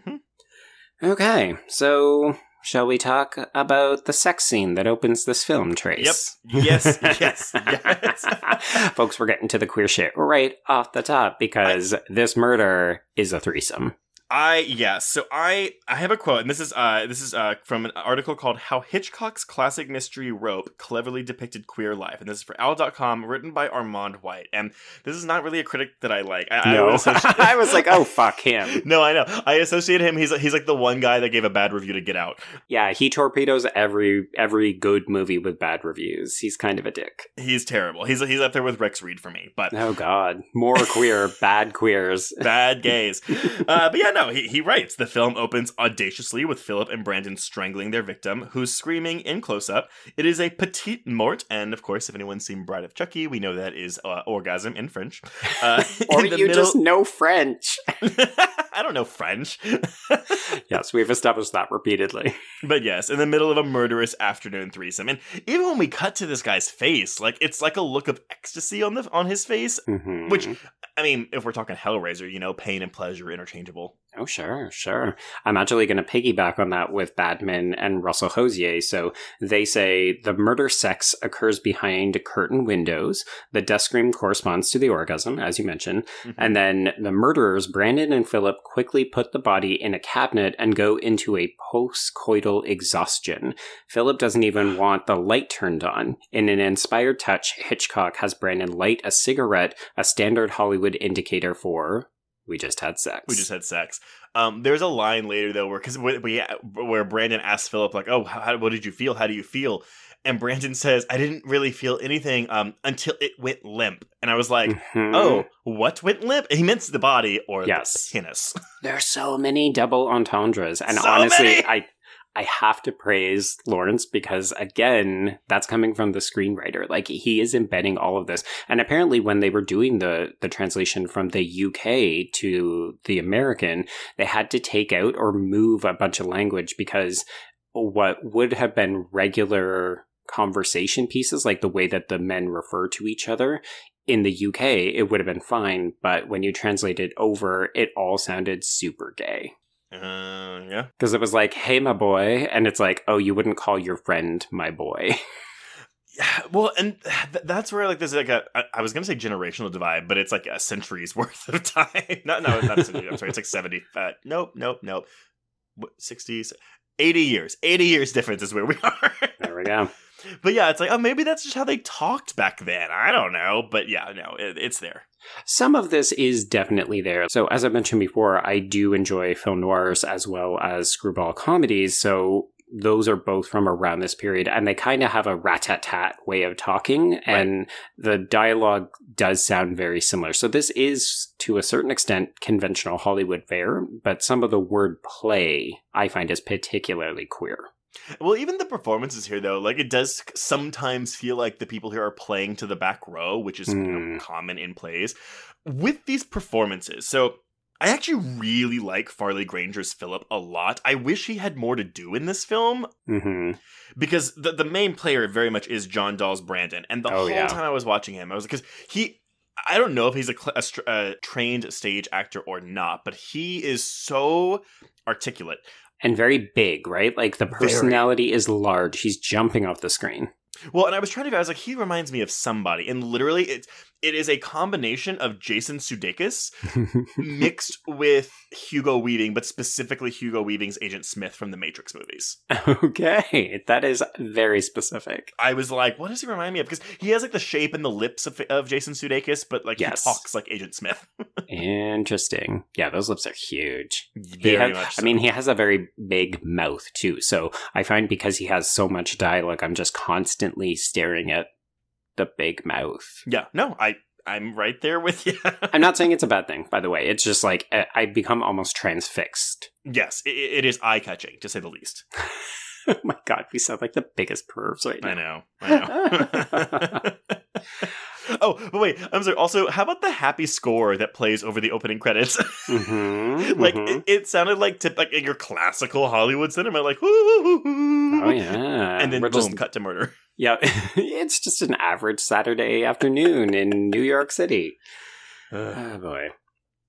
[SPEAKER 4] Okay, so shall we talk about the sex scene that opens this film, Trace?
[SPEAKER 5] Yep. Yes. yes. Yes.
[SPEAKER 4] Folks, we're getting to the queer shit right off the top because this murder is a threesome.
[SPEAKER 5] I yeah, so I I have a quote, and this is uh this is uh from an article called "How Hitchcock's Classic Mystery Rope Cleverly Depicted Queer Life," and this is for Al.com, written by Armand White. And this is not really a critic that I like. I,
[SPEAKER 4] no,
[SPEAKER 5] I, associate-
[SPEAKER 4] I was like, oh fuck him.
[SPEAKER 5] no, I know. I associate him. He's he's like the one guy that gave a bad review to Get Out.
[SPEAKER 4] Yeah, he torpedoes every every good movie with bad reviews. He's kind of a dick.
[SPEAKER 5] He's terrible. He's he's up there with Rex Reed for me. But
[SPEAKER 4] Oh god, more queer, bad queers.
[SPEAKER 5] bad gays. Uh, but yeah, no, he, he writes the film opens audaciously with Philip and Brandon strangling their victim, who's screaming in close up. It is a petite mort, and of course, if anyone's seen Bride of Chucky, we know that is uh, orgasm in French. Uh,
[SPEAKER 4] Or
[SPEAKER 5] in
[SPEAKER 4] you
[SPEAKER 5] middle-
[SPEAKER 4] just know French.
[SPEAKER 5] I don't know French.
[SPEAKER 4] yes, we've established that repeatedly.
[SPEAKER 5] But yes, in the middle of a murderous afternoon threesome, and even when we cut to this guy's face, like it's like a look of ecstasy on the on his face.
[SPEAKER 4] Mhm.
[SPEAKER 5] Which, I mean, if we're talking Hellraiser, you know, pain and pleasure interchangeable.
[SPEAKER 4] Oh, sure, sure. I'm actually going to piggyback on that with Badman and Russell Hosier. So they say the murder sex occurs behind curtain windows. The death scream corresponds to the orgasm, as you mentioned.
[SPEAKER 5] Mhm.
[SPEAKER 4] And then the murderers, Brandon and Philip, quickly put the body in a cabinet and go into a post-coital exhaustion. Philip doesn't even want the light turned on. In an inspired touch, Hitchcock has Brandon light a cigarette, a standard Hollywood indicator for we just had sex.
[SPEAKER 5] We just had sex. Um, there's a line later though, where because we, we where Brandon asks Philip like, "Oh, how, what did you feel? How do you feel?" And Brandon says, "I didn't really feel anything um, until it went limp." And I was like,
[SPEAKER 4] Mhm.
[SPEAKER 5] "Oh, what went limp?" He meant the body or
[SPEAKER 4] Yes.
[SPEAKER 5] the penis.
[SPEAKER 4] There's so many double entendres, and
[SPEAKER 5] So
[SPEAKER 4] honestly,
[SPEAKER 5] many!
[SPEAKER 4] I I have to praise Laurents because again, that's coming from the screenwriter. Like he is embedding all of this, and apparently, when they were doing the the translation from the UK to the American, they had to take out or move a bunch of language because what would have been regular conversation pieces, like the way that the men refer to each other, in the UK, it would have been fine, but when you translate it over, it all sounded super gay.
[SPEAKER 5] Uh, yeah.
[SPEAKER 4] Because it was like, hey, my boy. And it's like, oh, you wouldn't call your friend my boy.
[SPEAKER 5] Yeah, well, and th- that's where like there's like a I, I was gonna say generational divide, but it's like a century's worth of time. no, no, not a century. I'm sorry, it's like seventy. Uh, nope, nope, nope. What, 60s, 80 years. 80 years difference is where we are.
[SPEAKER 4] there we go.
[SPEAKER 5] But yeah, it's like, oh, maybe that's just how they talked back then. I don't know. But yeah, no, it, it's there.
[SPEAKER 4] Some of this is definitely there. So, as I mentioned before, I do enjoy film noirs as well as screwball comedies. So, those are both from around this period, and they kind of have a rat tat tat way of talking, and the dialogue does sound very similar. So, this is to a certain extent conventional Hollywood fare, but some of the word play I find is particularly queer.
[SPEAKER 5] Well, even the performances here, though, like it does sometimes feel like the people here are playing to the back row, which is you know,
[SPEAKER 4] Hmm.
[SPEAKER 5] common in plays. With these performances, so I actually really like Farley Granger's Philip a lot. I wish he had more to do in this film
[SPEAKER 4] hmm
[SPEAKER 5] because the the main player very much is John Dall's Brandon, and the
[SPEAKER 4] Oh,
[SPEAKER 5] whole
[SPEAKER 4] yeah.
[SPEAKER 5] time I was watching him, I was like, because he. I don't know if he's a, a, a trained stage actor or not, but he is so articulate.
[SPEAKER 4] And very big, right? Like the
[SPEAKER 5] Very.
[SPEAKER 4] personality is large. He's jumping off the screen.
[SPEAKER 5] Well, and I was trying to, I was like, he reminds me of somebody, and literally, it it is a combination of Jason Sudeikis mixed with Hugo Weaving, but specifically Hugo Weaving's Agent Smith from the Matrix movies.
[SPEAKER 4] okay, that is very specific.
[SPEAKER 5] I was like, what does he remind me of? Because he has like the shape and the lips of, of Jason Sudeikis, but like
[SPEAKER 4] Yes.
[SPEAKER 5] he talks like Agent Smith.
[SPEAKER 4] Interesting. Yeah, those lips are huge.
[SPEAKER 5] Very
[SPEAKER 4] has-
[SPEAKER 5] much.
[SPEAKER 4] I mean, he has a very big mouth too. So I find because he has so much dialogue, I'm just constantly staring at the big mouth.
[SPEAKER 5] yeah, no, I I'm right there with you.
[SPEAKER 4] I'm not saying it's a bad thing, by the way. It's just like I- I become almost transfixed.
[SPEAKER 5] yes, it, it is eye catching to say the least.
[SPEAKER 4] oh my god, we sound like the biggest pervs right
[SPEAKER 5] I
[SPEAKER 4] now.
[SPEAKER 5] know. I know. oh, but wait. I'm sorry. Also, how about the happy score that plays over the opening credits?
[SPEAKER 4] Mhm,
[SPEAKER 5] like
[SPEAKER 4] mhm.
[SPEAKER 5] it, it sounded like tip, like in your classical Hollywood cinema, like woo,
[SPEAKER 4] oh yeah,
[SPEAKER 5] and then
[SPEAKER 4] We're
[SPEAKER 5] boom,
[SPEAKER 4] just
[SPEAKER 5] cut to murder.
[SPEAKER 4] Yeah, it's just an average Saturday afternoon in New York City. Oh boy.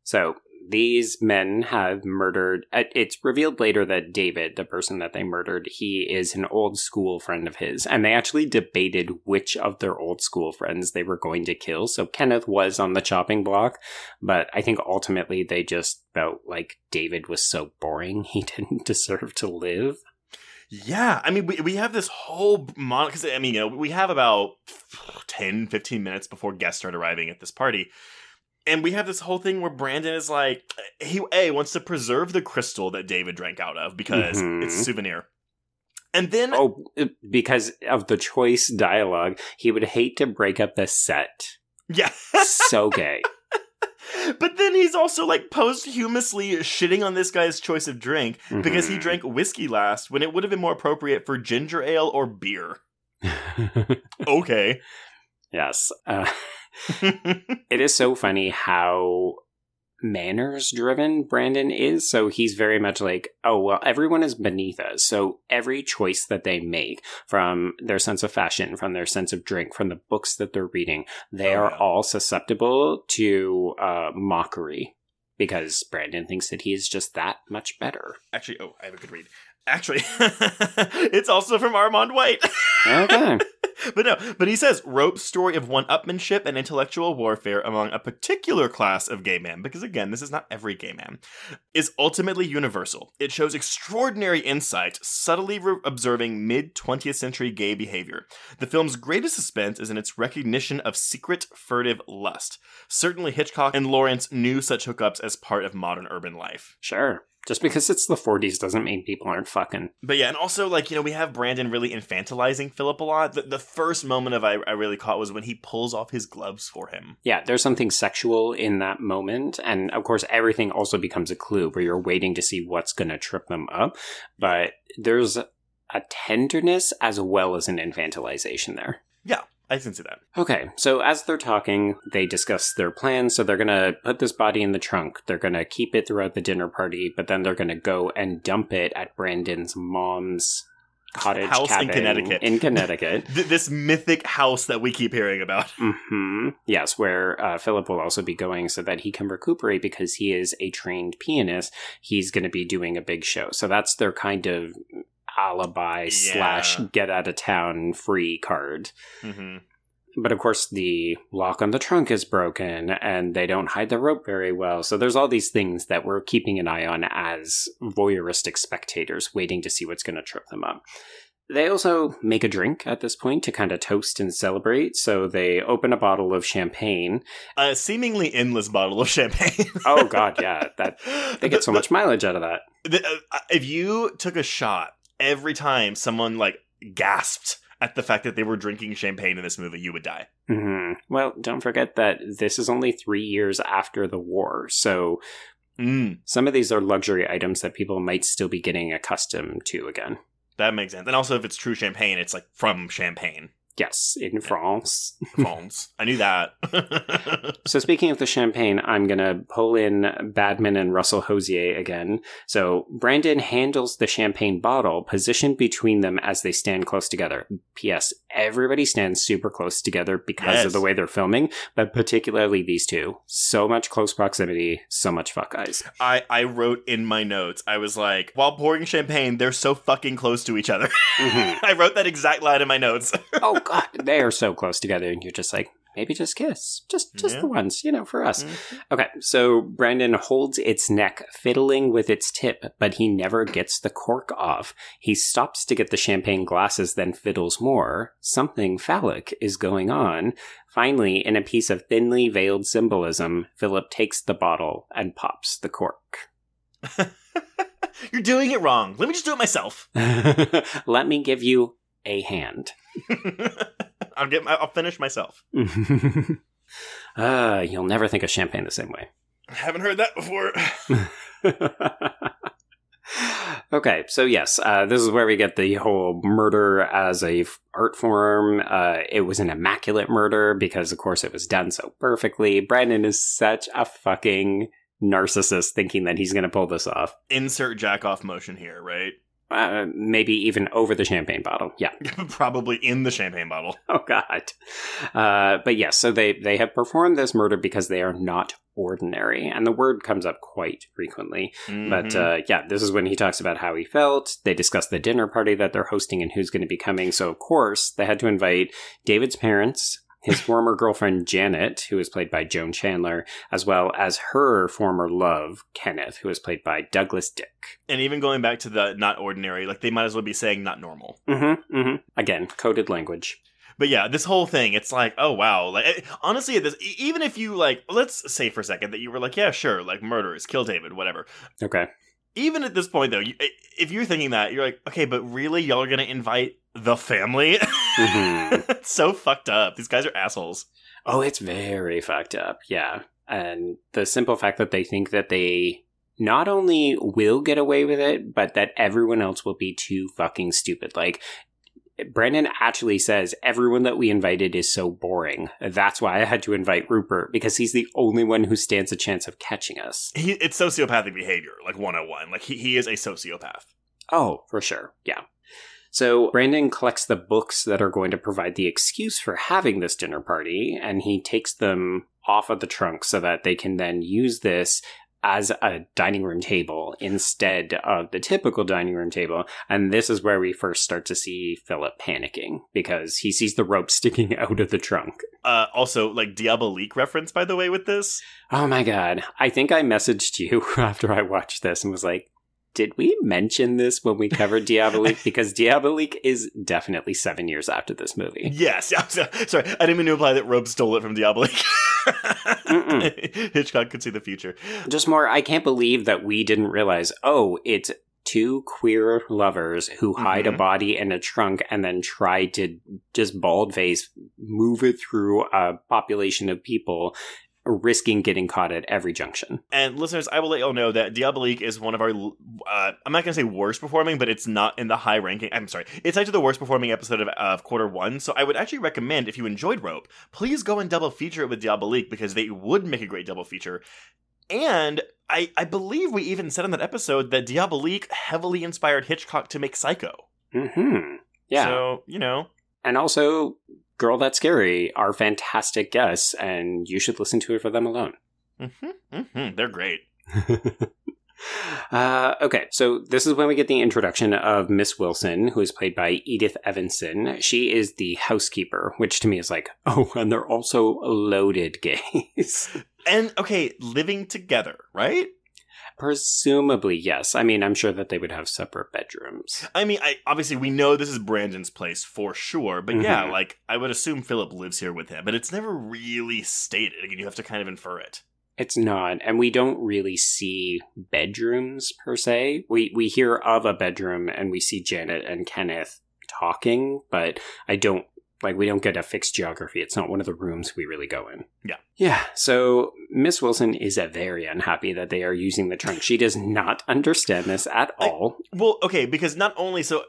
[SPEAKER 4] So these men have murdered. uh, It's revealed later that David, the person that they murdered, he is an old school friend of his. And they actually debated which of their old school friends they were going to kill. So Kenneth was on the chopping block, but I think ultimately they just felt like David was so boring he didn't deserve to live.
[SPEAKER 5] Yeah, I mean, we, we have this whole mon because I mean, you know, we have about 10, 15 minutes before guests start arriving at this party. And we have this whole thing where Brandon is like, he A wants to preserve the crystal that David drank out of because
[SPEAKER 4] Mhm.
[SPEAKER 5] it's a souvenir. And then,
[SPEAKER 4] Oh, because of the choice dialogue, he would hate to break up the set.
[SPEAKER 5] yeah.
[SPEAKER 4] So gay.
[SPEAKER 5] but then he's also like posthumously shitting on this guy's choice of drink because he
[SPEAKER 4] Mhm.
[SPEAKER 5] drank whiskey last when it would have been more appropriate for ginger ale or beer. Okay.
[SPEAKER 4] yes. Uh, it is so funny how manners driven Brandon is. So he's very much like, oh, well, everyone is beneath us. So every choice that they make from their sense of fashion, from their sense of drink, from the books that they're reading, they
[SPEAKER 5] Oh,
[SPEAKER 4] are
[SPEAKER 5] yeah.
[SPEAKER 4] all susceptible to uh, mockery because Brandon thinks that he is just that much better.
[SPEAKER 5] Actually, oh, I have a good read. Actually, it's also from Armand White.
[SPEAKER 4] Okay.
[SPEAKER 5] but no, but he says Rope's story of one-upmanship and intellectual warfare among a particular class of gay men, because again, this is not every gay man, is ultimately universal. It shows extraordinary insight, subtly re- observing mid-20th century gay behavior. The film's greatest suspense is in its recognition of secret, furtive lust. Certainly, Hitchcock and Laurents knew such hookups as part of modern urban life.
[SPEAKER 4] Sure. Just because it's the 40s doesn't mean people aren't fucking.
[SPEAKER 5] But yeah, and also like you know we have Brandon really infantilizing Philip a lot. The, the first moment of I, I really caught was when he pulls off his gloves for him.
[SPEAKER 4] Yeah, there's something sexual in that moment. And of course, everything also becomes a clue where you're waiting to see what's going to trip them up. But there's a tenderness as well as an infantilization there.
[SPEAKER 5] I can see that.
[SPEAKER 4] Okay, so as they're talking, they discuss their plans. So they're going to put this body in the trunk. They're going to keep it throughout the dinner party, but then they're going to go and dump it at Brandon's mom's cottage
[SPEAKER 5] House in Connecticut.
[SPEAKER 4] In Connecticut.
[SPEAKER 5] Th- this mythic house that we keep hearing about.
[SPEAKER 4] hmm Yes, where uh, Philip will also be going so that he can recuperate because he is a trained pianist. He's going to be doing a big show. So that's their kind of alibi slash get out of town free card.
[SPEAKER 5] hmm
[SPEAKER 4] But of course, the lock on the trunk is broken and they don't hide the rope very well. So there's all these things that we're keeping an eye on as voyeuristic spectators, waiting to see what's going to trip them up. They also make a drink at this point to kind of toast and celebrate. So they open a bottle of champagne.
[SPEAKER 5] A seemingly endless bottle of champagne.
[SPEAKER 4] Oh, God, yeah. That They get so much mileage out of that.
[SPEAKER 5] The- uh, if you took a shot every time someone like gasped at the fact that they were drinking champagne in this movie, you would die.
[SPEAKER 4] hmm Well, don't forget that this is only three years after the war. So
[SPEAKER 5] Mm,
[SPEAKER 4] some of these are luxury items that people might still be getting accustomed to again.
[SPEAKER 5] that makes sense. And also, if it's true champagne, it's like from Champagne.
[SPEAKER 4] Yes, in France.
[SPEAKER 5] France. I knew that.
[SPEAKER 4] So speaking of the champagne, I'm gonna pull in Badman and Russell Hosier again. So Brandon handles the champagne bottle, positioned between them as they stand close together. P.S. Everybody stands super close together because
[SPEAKER 5] Yes.
[SPEAKER 4] of the way they're filming, but particularly these two. So much close proximity, so much fuck eyes.
[SPEAKER 5] I, I wrote in my notes, I was like, while pouring champagne, they're so fucking close to each other.
[SPEAKER 4] Mhm.
[SPEAKER 5] I wrote that exact line in my notes.
[SPEAKER 4] oh god, ah, they are so close together, and you're just like, maybe just kiss, just just
[SPEAKER 5] Yeah.
[SPEAKER 4] the once, you know, for us. Mm-hmm. Okay, so Brandon holds its neck, fiddling with its tip, but he never gets the cork off. He stops to get the champagne glasses, then fiddles more. Something phallic is going on. Finally, in a piece of thinly veiled symbolism, Philip takes the bottle and pops the cork.
[SPEAKER 5] You're doing it wrong. Let me just do it myself.
[SPEAKER 4] Let me give you a hand.
[SPEAKER 5] I'll get. My, I'll finish myself.
[SPEAKER 4] uh, you'll never think of champagne the same way.
[SPEAKER 5] I haven't heard that before.
[SPEAKER 4] okay, so yes, uh, this is where we get the whole murder as a f- art form. Uh, it was an immaculate murder because, of course, it was done so perfectly. Brandon is such a fucking narcissist, thinking that he's going to pull this off.
[SPEAKER 5] Insert jack off motion here, right?
[SPEAKER 4] Uh, maybe even over the champagne bottle. Yeah.
[SPEAKER 5] Probably in the champagne bottle.
[SPEAKER 4] Oh God. Uh, but yes, so they they have performed this murder because they are not ordinary, and the word comes up quite frequently. But
[SPEAKER 5] Mhm.
[SPEAKER 4] uh, yeah, this is when he talks about how he felt. They discuss the dinner party that they're hosting and who's going to be coming. So of course they had to invite David's parents. His former girlfriend Janet, who is played by Joan Chandler, as well as her former love Kenneth, who is played by Douglas Dick.
[SPEAKER 5] and even going back to the not ordinary, like they might as well be saying not normal.
[SPEAKER 4] Mm-hmm, mm-hmm. Again, coded language.
[SPEAKER 5] But yeah, this whole thing, it's like, oh wow, like eh, honestly, this even if you like, let's say for a second that you were like, yeah, sure, like murderers, kill David, whatever.
[SPEAKER 4] Okay.
[SPEAKER 5] Even at this point, though, you, if you're thinking that, you're like, okay, but really, y'all are gonna invite the family? It's mm-hmm. so fucked up. These guys are assholes.
[SPEAKER 4] Oh, it's very fucked up. Yeah. And the simple fact that they think that they not only will get away with it, but that everyone else will be too fucking stupid. Like, Brandon actually says, everyone that we invited is so boring. That's why I had to invite Rupert, because he's the only one who stands a chance of catching us.
[SPEAKER 5] He, it's sociopathic behavior, like 101. Like he, he is a sociopath.
[SPEAKER 4] Oh, for sure. Yeah. So Brandon collects the books that are going to provide the excuse for having this dinner party, and he takes them off of the trunk so that they can then use this as a dining room table instead of the typical dining room table. And this is where we first start to see Philip panicking because he sees the rope sticking out of the trunk.
[SPEAKER 5] Uh, also, like Diabolique reference, by the way, with this.
[SPEAKER 4] Oh my god. I think I messaged you after I watched this and was like, did we mention this when we covered Diabolique? Because Diabolique is definitely seven years after this movie.
[SPEAKER 5] Yes, so- sorry, I didn't mean to imply that Rope stole it from Diabolique. Hitchcock could see the future.
[SPEAKER 4] Just more, I can't believe that we didn't realize, oh, it's two queer lovers who hide a
[SPEAKER 5] Mhm.
[SPEAKER 4] body in a trunk and then try to just bald face move it through a population of people, risking getting caught at every junction.
[SPEAKER 5] And listeners, I will let y'all know that Diabolique is one of our, uh, I'm not going to say worst performing, but it's not in the high ranking. I'm sorry. It's actually the worst performing episode of, of quarter one. So I would actually recommend, if you enjoyed Rope, please go and double feature it with Diabolique because they would make a great double feature. And I, I believe we even said in that episode that Diabolique heavily inspired Hitchcock to make Psycho.
[SPEAKER 4] hmm Yeah.
[SPEAKER 5] So, you know,
[SPEAKER 4] and also Girl That's Scary are fantastic guests, and you should listen to it for them alone.
[SPEAKER 5] hmm hmm they're great.
[SPEAKER 4] uh, okay, so this is when we get the introduction of Miss Wilson, who is played by Edith Evanson. She is the housekeeper, which to me is like, oh, and they're also loaded gays.
[SPEAKER 5] And okay, living together, right?
[SPEAKER 4] Presumably, yes. I mean, I'm sure that they would have separate bedrooms.
[SPEAKER 5] I mean, I obviously we know this is Brandon's place for sure, but yeah,
[SPEAKER 4] Mhm.
[SPEAKER 5] like I would assume Philip lives here with him, but it's never really stated. Again, you have to kind of infer it.
[SPEAKER 4] It's not, and we don't really see bedrooms per se. We we hear of a bedroom and we see Janet and Kenneth talking, but I don't like we don't get a fixed geography. It's not one of the rooms we really go in.
[SPEAKER 5] Yeah.
[SPEAKER 4] Yeah. So Miss Wilson is very unhappy that they are using the trunk. She does not understand this at
[SPEAKER 5] I-
[SPEAKER 4] all.
[SPEAKER 5] Well, okay, because not only so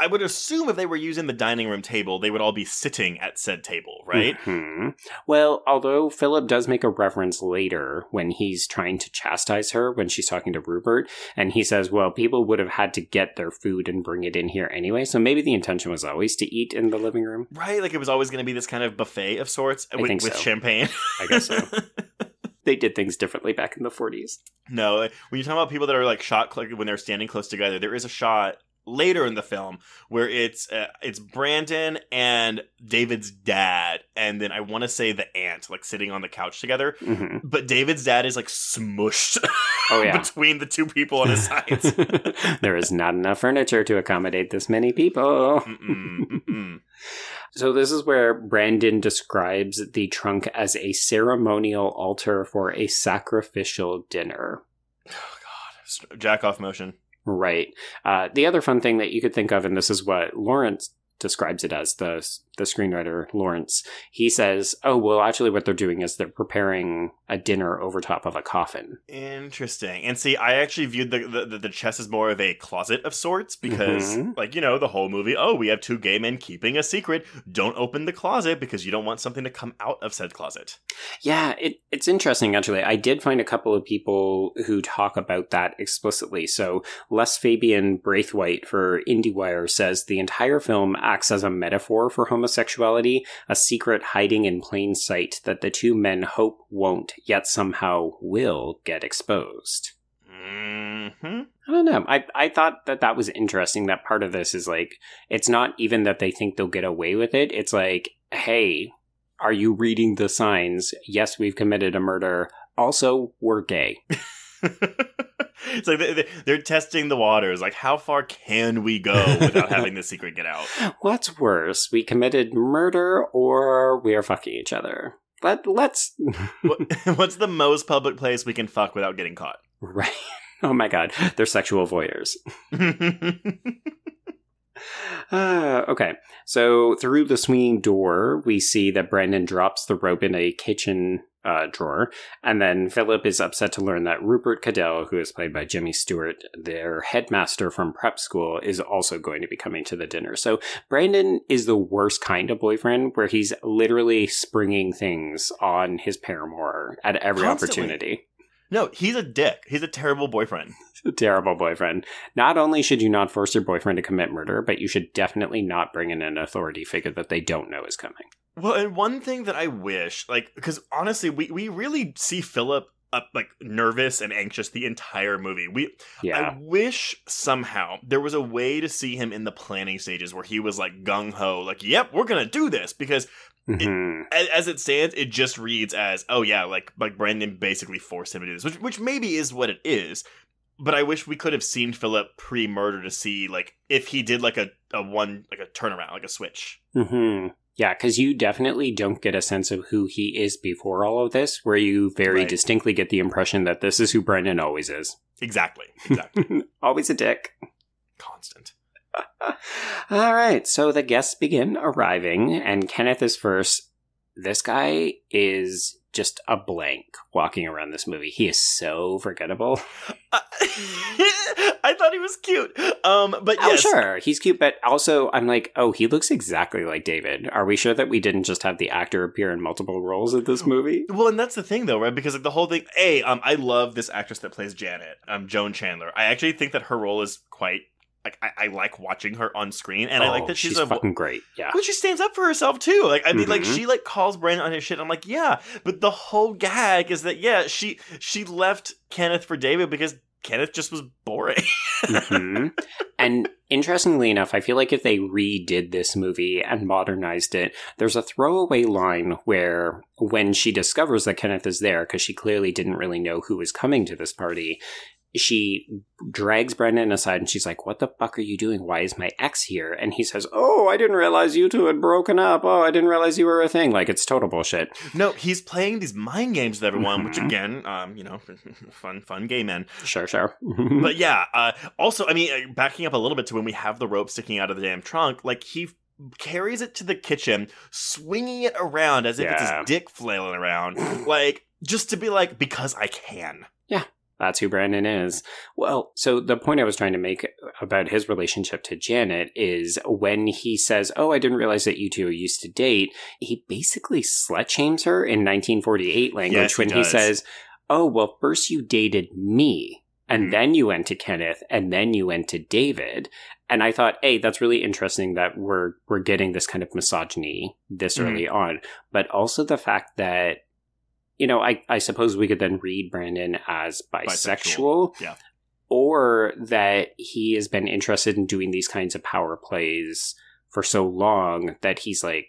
[SPEAKER 5] I would assume if they were using the dining room table, they would all be sitting at said table, right?
[SPEAKER 4] Mhm. Well, although Philip does make a reference later when he's trying to chastise her when she's talking to Rupert, and he says, well, people would have had to get their food and bring it in here anyway, so maybe the intention was always to eat in the living room.
[SPEAKER 5] Right? Like it was always going to be this kind of buffet of sorts
[SPEAKER 4] I
[SPEAKER 5] with,
[SPEAKER 4] think
[SPEAKER 5] with
[SPEAKER 4] so.
[SPEAKER 5] champagne.
[SPEAKER 4] I guess so. They did things differently back in the 40s.
[SPEAKER 5] No, when you talk about people that are like shot cl- when they're standing close together, there is a shot later in the film where it's uh, it's Brandon and David's dad, and then I want to say the aunt like sitting on the couch together.
[SPEAKER 4] hmm
[SPEAKER 5] But David's dad is like smushed
[SPEAKER 4] Oh, yeah.
[SPEAKER 5] between the two people on his sides.
[SPEAKER 4] there is not enough furniture to accommodate this many people.
[SPEAKER 5] Mm-mm, mm-mm.
[SPEAKER 4] So this is where Brandon describes the trunk as a ceremonial altar for a sacrificial dinner.
[SPEAKER 5] Oh God, jack off motion.
[SPEAKER 4] Right. Uh, the other fun thing that you could think of, and this is what Laurents describes it as the the screenwriter Laurents, he says, "Oh, well, actually, what they're doing is they're preparing a dinner over top of a coffin."
[SPEAKER 5] Interesting. And see, I actually viewed the the, the chest as more of a closet of sorts because,
[SPEAKER 4] Mhm.
[SPEAKER 5] like, you know, the whole movie. Oh, we have two gay men keeping a secret. Don't open the closet because you don't want something to come out of said closet.
[SPEAKER 4] Yeah, it, it's interesting actually. I did find a couple of people who talk about that explicitly. So Les Fabian Brathwaite for IndieWire says the entire film acts as a metaphor for homosexuality, a secret hiding in plain sight that the two men hope won't, yet somehow will get exposed.
[SPEAKER 5] hmm
[SPEAKER 4] I don't know. I I thought that that was interesting. That part of this is like it's not even that they think they'll get away with it. It's like, hey, are you reading the signs? Yes, we've committed a murder. Also, we're gay.
[SPEAKER 5] it's like they- they- they're testing the waters. Like, how far can we go without having the secret get out?
[SPEAKER 4] What's worse, we committed murder or we are fucking each other? But let's
[SPEAKER 5] What's the most public place we can fuck without getting caught?
[SPEAKER 4] right. Oh my god, they're sexual voyeurs. Uh, okay, so through the swinging door, we see that Brandon drops the rope in a kitchen uh, drawer, and then Philip is upset to learn that Rupert Cadell, who is played by Jimmy Stewart, their headmaster from prep school, is also going to be coming to the dinner. So Brandon is the worst kind of boyfriend, where he's literally springing things on his paramour at every
[SPEAKER 5] Constantly.
[SPEAKER 4] opportunity.
[SPEAKER 5] no, he's a dick. He's a terrible boyfriend.
[SPEAKER 4] A terrible boyfriend. Not only should you not force your boyfriend to commit murder, but you should definitely not bring in an authority figure that they don't know is coming.
[SPEAKER 5] Well, and one thing that I wish, like, because honestly, we, we really see Philip up like nervous and anxious the entire movie. We
[SPEAKER 4] Yeah.
[SPEAKER 5] I wish somehow there was a way to see him in the planning stages where he was like gung ho, like, "Yep, we're gonna do this." Because
[SPEAKER 4] Mhm.
[SPEAKER 5] a- as it stands, it just reads as, "Oh yeah, like like Brandon basically forced him to do this," which which maybe is what it is. But I wish we could have seen Philip pre murder to see like if he did like a, a one like a turnaround, like a switch.
[SPEAKER 4] Mhm. Yeah, because you definitely don't get a sense of who he is before all of this, where you very
[SPEAKER 5] Right.
[SPEAKER 4] distinctly get the impression that this is who Brandon always is.
[SPEAKER 5] Exactly, exactly,
[SPEAKER 4] always a dick.
[SPEAKER 5] constant.
[SPEAKER 4] All right, so the guests begin arriving, and Kenneth is first. This guy is just a blank walking around this movie. He is so forgettable.
[SPEAKER 5] Uh, I thought he was cute. Um, but
[SPEAKER 4] Oh,
[SPEAKER 5] yes,
[SPEAKER 4] sure, he's cute, but also I'm like, oh, he looks exactly like David. Are we sure that we didn't just have the actor appear in multiple roles in this movie?
[SPEAKER 5] Well, and that's the thing, though, right? Because like the whole thing. A, um, I love this actress that plays Janet, um, Joan Chandler. I actually think that her role is quite. Like, I, I like watching her on screen, and I like
[SPEAKER 4] Oh,
[SPEAKER 5] that she's, a.
[SPEAKER 4] fucking great. Yeah.
[SPEAKER 5] Well, she stands up for herself too. Like, I mean, like
[SPEAKER 4] Mhm.
[SPEAKER 5] she like calls Brandon on his shit. I'm like, yeah, but the whole gag is that yeah, she she left Kenneth for David because Kenneth just was boring.
[SPEAKER 4] hmm And interestingly enough, I feel like if they redid this movie and modernized it, there's a throwaway line where when she discovers that Kenneth is there, because she clearly didn't really know who was coming to this party, she drags Brandon aside and she's like, What the fuck are you doing? Why is my ex here? And he says, Oh, I didn't realize you two had broken up. Oh, I didn't realize you were a thing. Like, it's total bullshit.
[SPEAKER 5] no, he's playing these mind games with everyone, which
[SPEAKER 4] Mhm.
[SPEAKER 5] again, um, you know, fun, fun gay men.
[SPEAKER 4] Sure, sure.
[SPEAKER 5] But yeah, uh, also, I mean, uh, backing up a little bit to when we have the rope sticking out of the damn trunk, like he carries it to the kitchen, swinging it around as if it's
[SPEAKER 4] Yeah.
[SPEAKER 5] his dick flailing around, like just to be like, because I can.
[SPEAKER 4] That's who Brandon is. Well, so the point I was trying to make about his relationship to Janet is when he says, Oh, I didn't realize that you two used to date, he basically slut shames her in 1948 language
[SPEAKER 5] Yes,
[SPEAKER 4] when he
[SPEAKER 5] does.
[SPEAKER 4] says, Oh, well, first you dated me, and
[SPEAKER 5] Mhm.
[SPEAKER 4] then you went to Kenneth, and then you went to David. And I thought, hey, that's really interesting that we're we're getting this kind of misogyny this
[SPEAKER 5] Mhm.
[SPEAKER 4] early on. But also the fact that you know, I, I suppose we could then read Brandon as bisexual.
[SPEAKER 5] Yeah.
[SPEAKER 4] Or that he has been interested in doing these kinds of power plays for so long that he's like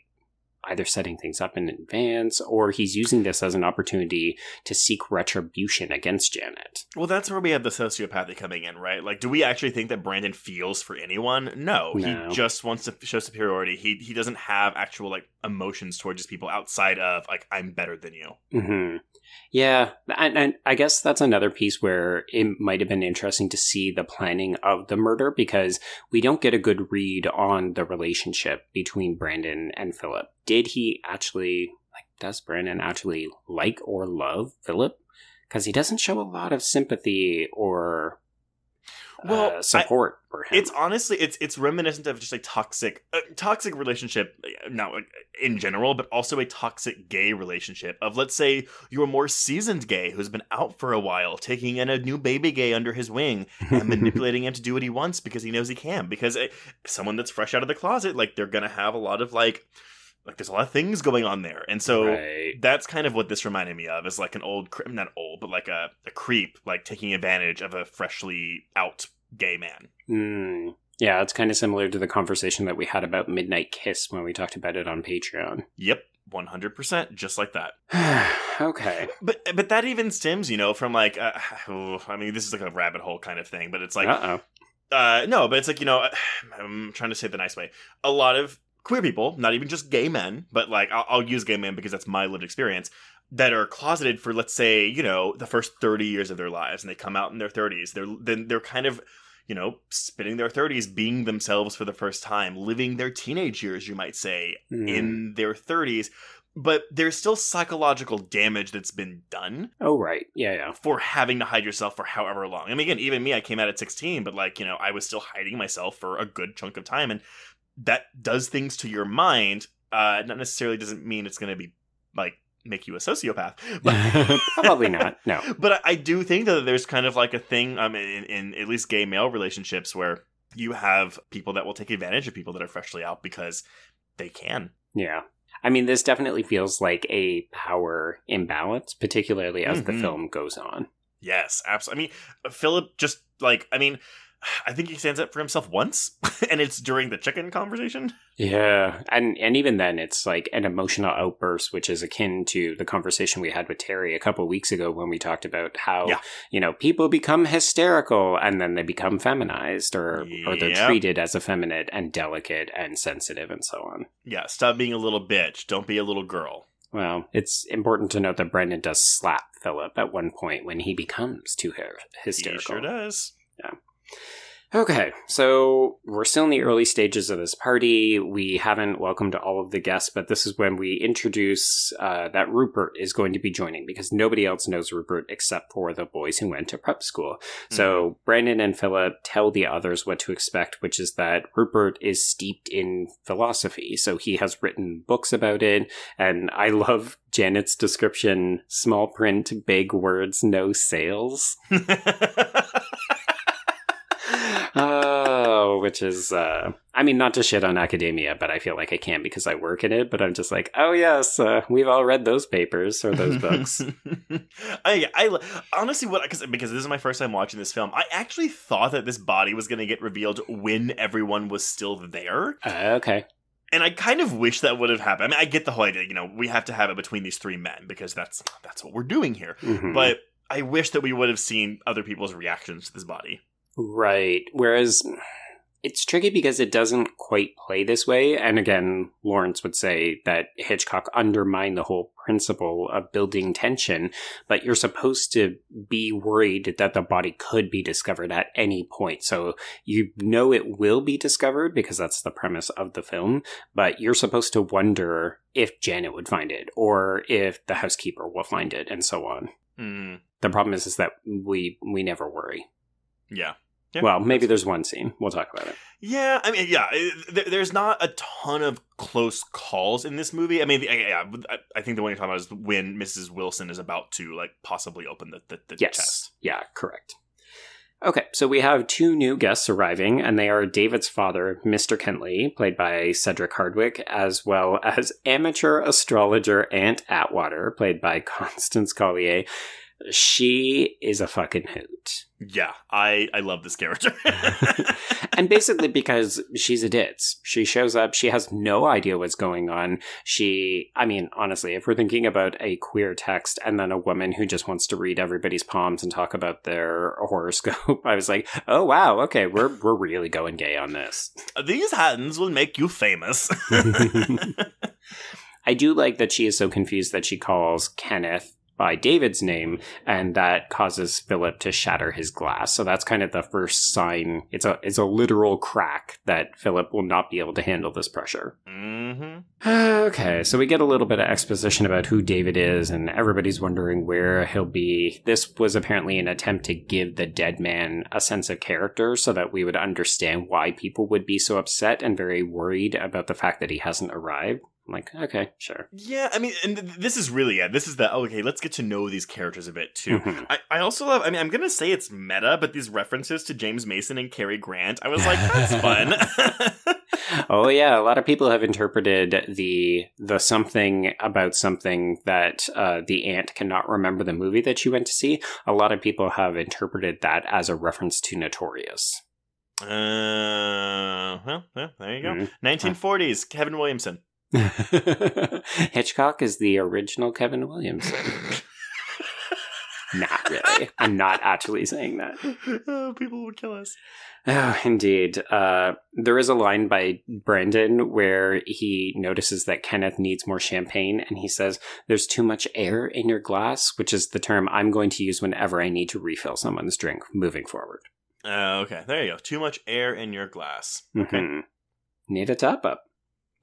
[SPEAKER 4] either setting things up in advance or he's using this as an opportunity to seek retribution against Janet.
[SPEAKER 5] Well, that's where we have the sociopathy coming in, right? Like, do we actually think that Brandon feels for anyone? No,
[SPEAKER 4] No.
[SPEAKER 5] he just wants to show superiority. He he doesn't have actual like emotions towards his people outside of like I'm better than you.
[SPEAKER 4] hmm Yeah, and, and I guess that's another piece where it might have been interesting to see the planning of the murder because we don't get a good read on the relationship between Brandon and Philip. Did he actually like? Does Brandon actually like or love Philip? Because he doesn't show a lot of sympathy or
[SPEAKER 5] Well,
[SPEAKER 4] uh, support for him.
[SPEAKER 5] It's honestly it's it's reminiscent of just a toxic uh, toxic relationship, uh, not uh, in general, but also a toxic gay relationship of let's say you're a more seasoned gay who's been out for a while, taking in a new baby gay under his wing and manipulating him to do what he wants because he knows he can. Because uh, someone that's fresh out of the closet, like they're gonna have a lot of like like there's a lot of things going on there, and so.
[SPEAKER 4] right.
[SPEAKER 5] That's kind of what this reminded me of, is like an old, not old, but like a, a creep, like taking advantage of a freshly out gay man.
[SPEAKER 4] Mm, yeah, it's kind of similar to the conversation that we had about Midnight Kiss when we talked about it on Patreon.
[SPEAKER 5] Yep, one hundred percent, just like that.
[SPEAKER 4] okay.
[SPEAKER 5] But but that even stems, you know, from like, uh, oh, I mean, this is like a rabbit hole kind of thing. But it's like,
[SPEAKER 4] uh oh.
[SPEAKER 5] uh, no, but it's like you know, I'm trying to say it the nice way. A lot of queer people, not even just gay men, but like I'll, I'll use gay men because that's my lived experience. That are closeted for, let's say, you know, the first thirty years of their lives, and they come out in their thirties. They're then they're kind of you know, spending their 30s, being themselves for the first time, living their teenage years, you might say,
[SPEAKER 4] Mm.
[SPEAKER 5] in their 30s. But there's still psychological damage that's been done
[SPEAKER 4] Oh, right. Yeah, yeah.
[SPEAKER 5] for having to hide yourself for however long. I mean, again, even me, I came out at 16, but like, you know, I was still hiding myself for a good chunk of time. And that does things to your mind. Uh, not necessarily doesn't mean it's going to be like make you a sociopath. But
[SPEAKER 4] Probably not. No.
[SPEAKER 5] but I, I do think that there's kind of like a thing um, in, in at least gay male relationships where you have people that will take advantage of people that are freshly out because they can.
[SPEAKER 4] Yeah. I mean, this definitely feels like a power imbalance, particularly as the
[SPEAKER 5] Mhm.
[SPEAKER 4] film goes on.
[SPEAKER 5] Yes, absolutely. I mean, Philip just like I mean, I think he stands up for himself once, and it's during the chicken conversation.
[SPEAKER 4] Yeah, and and even then, it's like an emotional outburst, which is akin to the conversation we had with Terry a couple weeks ago when we talked about how
[SPEAKER 5] Yeah.
[SPEAKER 4] you know people become hysterical and then they become feminized, or or they're treated as effeminate and delicate and sensitive and so on.
[SPEAKER 5] Yeah, stop being a little bitch. Don't be a little girl.
[SPEAKER 4] Well, it's important to note that Brandon does slap Philip at one point when he becomes too hy-
[SPEAKER 5] He
[SPEAKER 4] hysterical.
[SPEAKER 5] sure does.
[SPEAKER 4] Okay, so we're still in the early stages of this party. We haven't welcomed all of the guests, but this is when we introduce uh, that Rupert is going to be joining because nobody else knows Rupert except for the boys who went to prep school. So Brandon and Philip tell the others what to expect, which is that Rupert is steeped in philosophy. So he has written books about it. And I love Janet's description small print, big words, no sales. Oh, which is, uh, I mean, not to shit on academia, but I feel like I can because I work in it. But I'm just like, oh yes, uh, we've all read those papers or those books.
[SPEAKER 5] I, I honestly what because because this is my first time watching this film. I actually thought that this body was going to get revealed when everyone was still there.
[SPEAKER 4] uh, okay,
[SPEAKER 5] And I kind of wish that would have happened. I mean, I get the whole idea. You know, we have to have it between these three men because that's that's what we're doing here.
[SPEAKER 4] Mhm.
[SPEAKER 5] But I wish that we would have seen other people's reactions to this body.
[SPEAKER 4] right. Whereas it's tricky because it doesn't quite play this way. And again, Laurents would say that Hitchcock undermined the whole principle of building tension, but you're supposed to be worried that the body could be discovered at any point. So you know it will be discovered because that's the premise of the film, but you're supposed to wonder if Janet would find it or if the housekeeper will find it and so on.
[SPEAKER 5] Mm,
[SPEAKER 4] The problem is, is that we we never worry.
[SPEAKER 5] yeah. Yeah.
[SPEAKER 4] Well, maybe there's one scene. We'll talk about it.
[SPEAKER 5] Yeah, I mean, yeah, there's not a ton of close calls in this movie. I mean, yeah, I think the one you're talking about is when Mrs. Wilson is about to like possibly open the the, the
[SPEAKER 4] Yes.
[SPEAKER 5] chest.
[SPEAKER 4] Yeah, correct. Okay, so we have two new guests arriving, and they are David's father, Mr. Kentley, played by Cedric Hardwicke, as well as amateur astrologer Aunt Atwater, played by Constance Collier. She is a fucking hoot.
[SPEAKER 5] Yeah, I I love this character.
[SPEAKER 4] and basically because she's a ditz. She shows up, she has no idea what's going on. She, I mean, honestly, if we're thinking about a queer text and then a woman who just wants to read everybody's palms and talk about their horoscope, I was like, oh wow, okay, we're we're really going gay on this.
[SPEAKER 5] These hands will make you famous.
[SPEAKER 4] I do like that she is so confused that she calls Kenneth by David's name, and that causes Philip to shatter his glass. So that's kind of the first sign. It's a it's a literal crack that Philip will not be able to handle this pressure.
[SPEAKER 5] Mm-hmm.
[SPEAKER 4] Okay, so we get a little bit of exposition about who David is, and everybody's wondering where he'll be. This was apparently an attempt to give the dead man a sense of character so that we would understand why people would be so upset and very worried about the fact that he hasn't arrived. I'm like, okay, sure.
[SPEAKER 5] Yeah, I mean, and th- this is really yeah. This is the okay. Let's get to know these characters a bit too.
[SPEAKER 4] Mhm.
[SPEAKER 5] I, I also love. I mean, I'm gonna say it's meta, but these references to James Mason and Cary Grant, I was like, that's fun.
[SPEAKER 4] oh yeah, a lot of people have interpreted the the something about something that uh, the aunt cannot remember the movie that she went to see. A lot of people have interpreted that as a reference to Notorious.
[SPEAKER 5] uh, well, well, there you go.
[SPEAKER 4] Mhm.
[SPEAKER 5] 1940s, Kevin Williamson.
[SPEAKER 4] Hitchcock is the original Kevin Williamson. not really. I'm not actually saying that.
[SPEAKER 5] oh, people would kill us.
[SPEAKER 4] Oh, indeed. Uh, there is a line by Brandon where he notices that Kenneth needs more champagne, and he says, There's too much air in your glass, which is the term I'm going to use whenever I need to refill someone's drink moving forward.
[SPEAKER 5] Uh, okay, there you go. Too much air in your glass. Okay.
[SPEAKER 4] Mhm. Need a top up.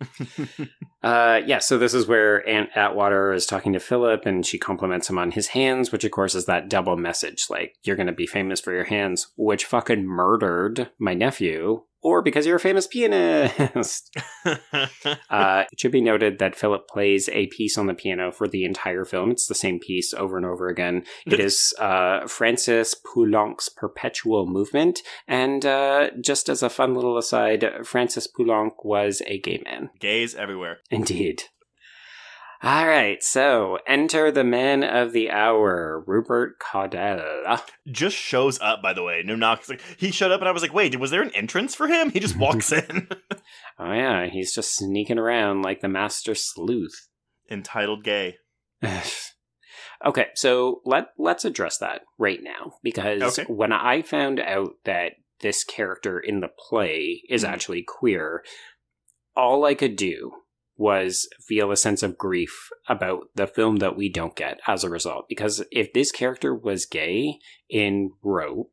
[SPEAKER 4] Uh, yeah, so this is where Aunt Atwater is talking to Philip, and she compliments him on his hands, which of course is that double message like, you're going to be famous for your hands, which fucking murdered my nephew, or because you're a famous pianist. uh, it should be noted that Philip plays a piece on the piano for the entire film. It's the same piece over and over again. It is uh, Francis Poulenc's Perpetual Movement, and uh, just as a fun little aside, Francis Poulenc was a gay man.
[SPEAKER 5] Gays everywhere.
[SPEAKER 4] Indeed. All right, so enter the man of the hour, Rupert Cadell.
[SPEAKER 5] Just shows up, by the way. No knock. It's Like, he showed up, and I was like, "Wait, was there an entrance for him?" He just walks in.
[SPEAKER 4] Oh yeah, he's just sneaking around like the master sleuth.
[SPEAKER 5] Entitled gay.
[SPEAKER 4] okay, so let let's address that right now because
[SPEAKER 5] Okay.
[SPEAKER 4] when I found out that this character in the play is
[SPEAKER 5] Mhm.
[SPEAKER 4] actually queer, all I could do was feel a sense of grief about the film that we don't get as a result. Because if this character was gay in Rope,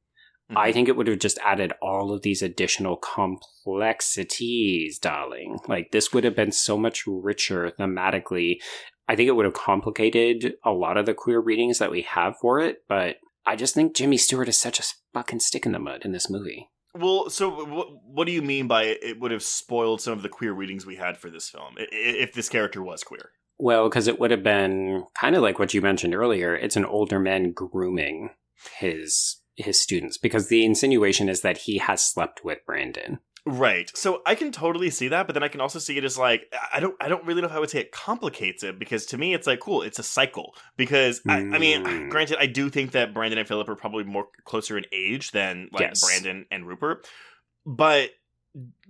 [SPEAKER 4] I
[SPEAKER 5] Mhm.
[SPEAKER 4] think it would have just added all of these additional complexities, darling. Like this would have been so much richer thematically. I think it would have complicated a lot of the queer readings that we have for it, but I just think Jimmy Stewart is such a fucking stick in the mud in this movie.
[SPEAKER 5] Well, so what, what do you mean by it, it would have spoiled some of the queer readings we had for this film if this character was queer?
[SPEAKER 4] Well, because it would have been kind of like what you mentioned earlier. It's an older man grooming his his students because the insinuation is that he has slept with Brandon.
[SPEAKER 5] Right. So I can totally see that, but then I can also see it as like I don't I don't really know how I would say it complicates it because to me it's like cool, it's a cycle. Because I, I mean,
[SPEAKER 4] Mm.
[SPEAKER 5] granted, I do think that Brandon and Philip are probably more closer in age than like
[SPEAKER 4] Yes.
[SPEAKER 5] Brandon and Rupert, but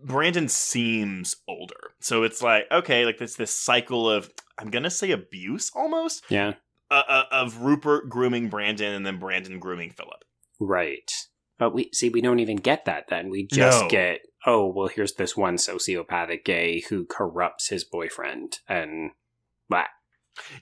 [SPEAKER 5] Brandon seems older. So it's like okay, like this this cycle of I'm gonna say abuse almost
[SPEAKER 4] Yeah.
[SPEAKER 5] uh, uh, of Rupert grooming Brandon and then Brandon grooming Philip.
[SPEAKER 4] Right. But we see we don't even get that then. We just
[SPEAKER 5] No.
[SPEAKER 4] get oh, well here's this one sociopathic gay who corrupts his boyfriend and blah.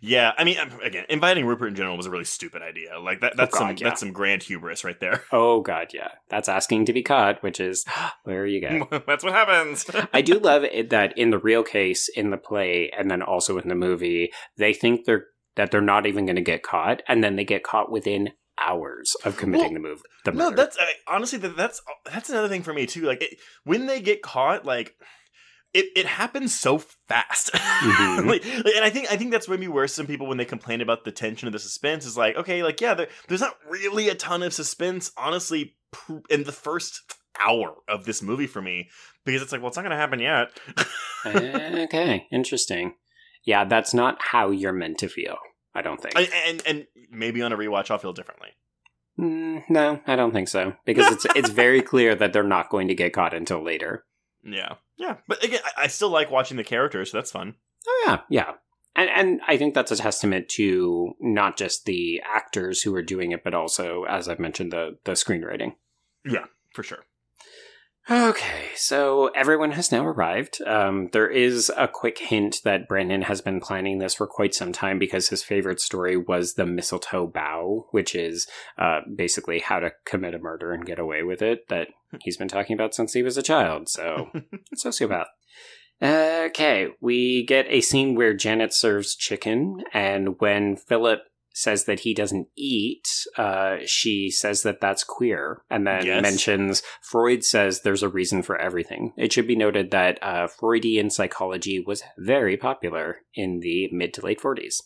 [SPEAKER 5] Yeah, I mean, again, inviting Rupert in general was a really stupid idea. Like that, that's oh, some
[SPEAKER 4] God, yeah.
[SPEAKER 5] that's some grand hubris right there.
[SPEAKER 4] Oh god, yeah. That's asking to be caught, which is where you go.
[SPEAKER 5] that's what happens.
[SPEAKER 4] I do love it that in the real case, in the play, and then also in the movie, they think they're that they're not even going to get caught, and then they get caught within hours of committing
[SPEAKER 5] Well,
[SPEAKER 4] the move. The
[SPEAKER 5] no, that's I, honestly that, that's that's another thing for me too. Like it, when they get caught, like it, it happens so fast.
[SPEAKER 4] Mhm.
[SPEAKER 5] like, like, and I think I think that's maybe where some people when they complain about the tension of the suspense is like, okay, like yeah, there, there's not really a ton of suspense, honestly, pr- in the first hour of this movie for me because it's like, well, it's not going to happen yet.
[SPEAKER 4] okay, interesting. Yeah, that's not how you're meant to feel. I don't think.
[SPEAKER 5] I, and and maybe on a rewatch I'll feel differently.
[SPEAKER 4] Mm, no, I don't think so because it's it's very clear that they're not going to get caught until later.
[SPEAKER 5] Yeah, yeah. But again, I, I still like watching the characters, so that's fun.
[SPEAKER 4] Oh yeah, yeah. And and I think that's a testament to not just the actors who are doing it, but also, as I've mentioned, the the screenwriting.
[SPEAKER 5] Yeah, for sure.
[SPEAKER 4] Okay, so everyone has now arrived. Um, there is a quick hint that Brandon has been planning this for quite some time because his favorite story was the Mistletoe Bough, which is uh, basically how to commit a murder and get away with it, that he's been talking about since he was a child. So, sociopath. Okay, we get a scene where Janet serves chicken, and when Philip says that he doesn't eat, uh, she says that that's queer, and then
[SPEAKER 5] Yes.
[SPEAKER 4] mentions Freud says there's a reason for everything. It should be noted that uh, Freudian psychology was very popular in the mid to late 40s.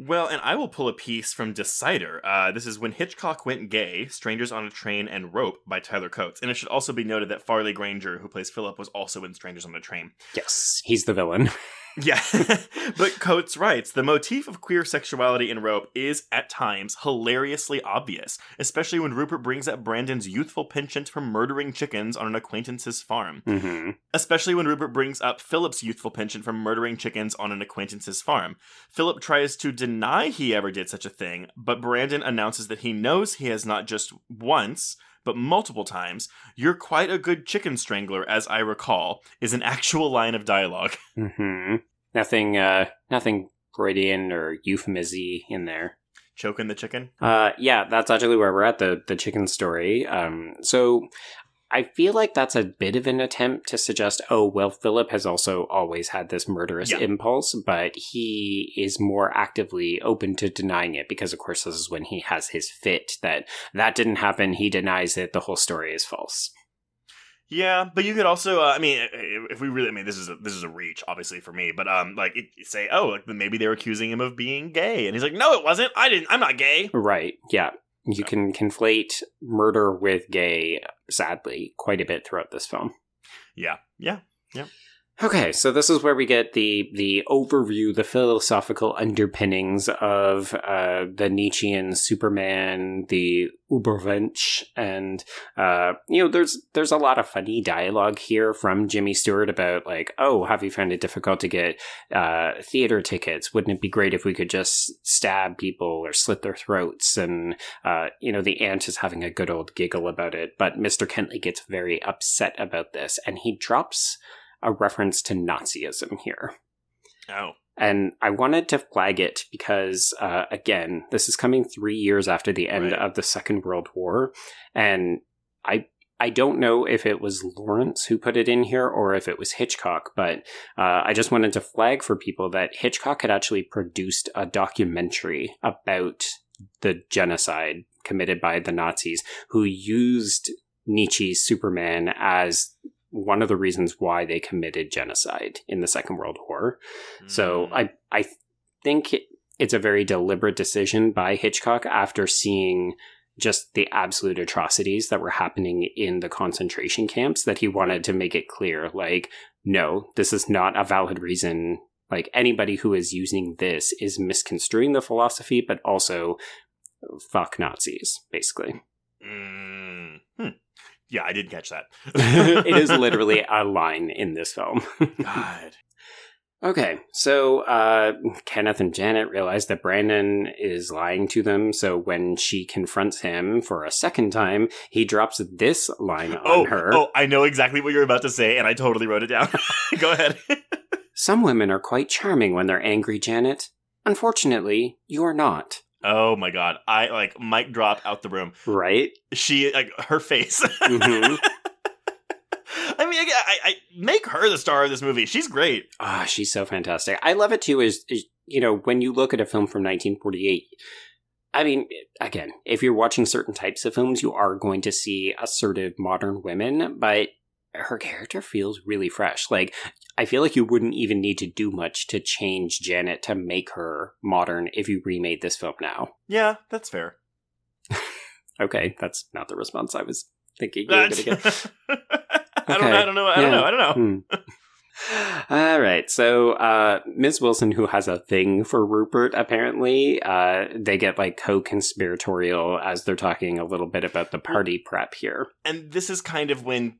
[SPEAKER 5] Well, and I will pull a piece from Decider. Uh, this is When Hitchcock Went Gay Strangers on a Train and Rope by Tyler Coates. And it should also be noted that Farley Granger, who plays Philip, was also in Strangers on a Train.
[SPEAKER 4] Yes, he's the villain.
[SPEAKER 5] Yeah. but Coates writes The motif of queer sexuality in Rope is, at times, hilariously obvious, especially when Rupert brings up Brandon's youthful penchant for murdering chickens on an acquaintance's farm.
[SPEAKER 4] hmm
[SPEAKER 5] Especially when Rupert brings up Philip's youthful penchant for murdering chickens on an acquaintance's farm. Philip tries to deny he ever did such a thing, but Brandon announces that he knows he has not just once, but multiple times. You're quite a good chicken strangler, as I recall, is an actual line of dialogue.
[SPEAKER 4] hmm Nothing, uh, nothing Freudian or euphemisy in there.
[SPEAKER 5] Choking the chicken?
[SPEAKER 4] Uh, yeah, that's actually where we're at the the chicken story. Um, so I feel like that's a bit of an attempt to suggest, oh, well, Philip has also always had this murderous
[SPEAKER 5] Yeah.
[SPEAKER 4] impulse, but he is more actively open to denying it because, of course, this is when he has his fit that that didn't happen. He denies it. The whole story is false.
[SPEAKER 5] Yeah, but you could also, uh, I mean, if we really, I mean, this is a, this is a reach, obviously for me, but um, like it, say, oh, like maybe they're accusing him of being gay, and he's like, no, it wasn't. I didn't. I'm not gay.
[SPEAKER 4] Right. Yeah. You can conflate murder with gay, sadly, quite a bit throughout this film.
[SPEAKER 5] Yeah, yeah, yeah.
[SPEAKER 4] Okay, so this is where we get the the overview, the philosophical underpinnings of uh, the Nietzschean Superman, the Ubermensch, and uh, you know, there's there's a lot of funny dialogue here from Jimmy Stewart about like, oh, have you found it difficult to get uh, theater tickets? Wouldn't it be great if we could just stab people or slit their throats? And uh, you know, the aunt is having a good old giggle about it, but Mister Kentley gets very upset about this, and he drops a reference to Nazism here.
[SPEAKER 5] Oh,
[SPEAKER 4] And I wanted to flag it because, uh, again, this is coming three years after the end
[SPEAKER 5] Right.
[SPEAKER 4] of the Second World War. And I. I don't know if it was Laurents who put it in here or if it was Hitchcock, but uh, I just wanted to flag for people that Hitchcock had actually produced a documentary about the genocide committed by the Nazis, who used Nietzsche's Superman as one of the reasons why they committed genocide in the Second World War. So
[SPEAKER 5] Mm.
[SPEAKER 4] I I think it- it's a very deliberate decision by Hitchcock after seeing just the absolute atrocities that were happening in the concentration camps that he wanted to make it clear like no this is not a valid reason like anybody who is using this is misconstruing the philosophy but also fuck Nazis basically
[SPEAKER 5] Mm. Hmm. Yeah, I did catch that.
[SPEAKER 4] it is literally a line in this film
[SPEAKER 5] God.
[SPEAKER 4] Okay, so uh, Kenneth and Janet realize that Brandon is lying to them. So when she confronts him for a second time, he drops this line on
[SPEAKER 5] Oh,
[SPEAKER 4] her.
[SPEAKER 5] oh, I know exactly what you're about to say, and I totally wrote it down. Go ahead.
[SPEAKER 4] Some women are quite charming when they're angry, Janet. Unfortunately, you're not.
[SPEAKER 5] Oh my god, I like mic drop out the room.
[SPEAKER 4] Right?
[SPEAKER 5] She like her face.
[SPEAKER 4] Mhm.
[SPEAKER 5] I mean, I, I, I make her the star of this movie. She's great.
[SPEAKER 4] Ah, she's so fantastic. I love it too. Is, is you know when you look at a film from 1948. I mean, again, if you're watching certain types of films, you are going to see assertive modern women, but her character feels really fresh. Like, I feel like you wouldn't even need to do much to change Janet to make her modern if you remade this film now.
[SPEAKER 5] Yeah, that's fair.
[SPEAKER 4] Okay, that's not the response I was thinking you were going to get.
[SPEAKER 5] I don't. I don't know. I don't
[SPEAKER 4] Yeah.
[SPEAKER 5] know. I don't know.
[SPEAKER 4] Hmm. All right. So, uh, Ms. Wilson, who has a thing for Rupert, apparently, uh, they get like co conspiratorial as they're talking a little bit about the party prep here.
[SPEAKER 5] And this is kind of when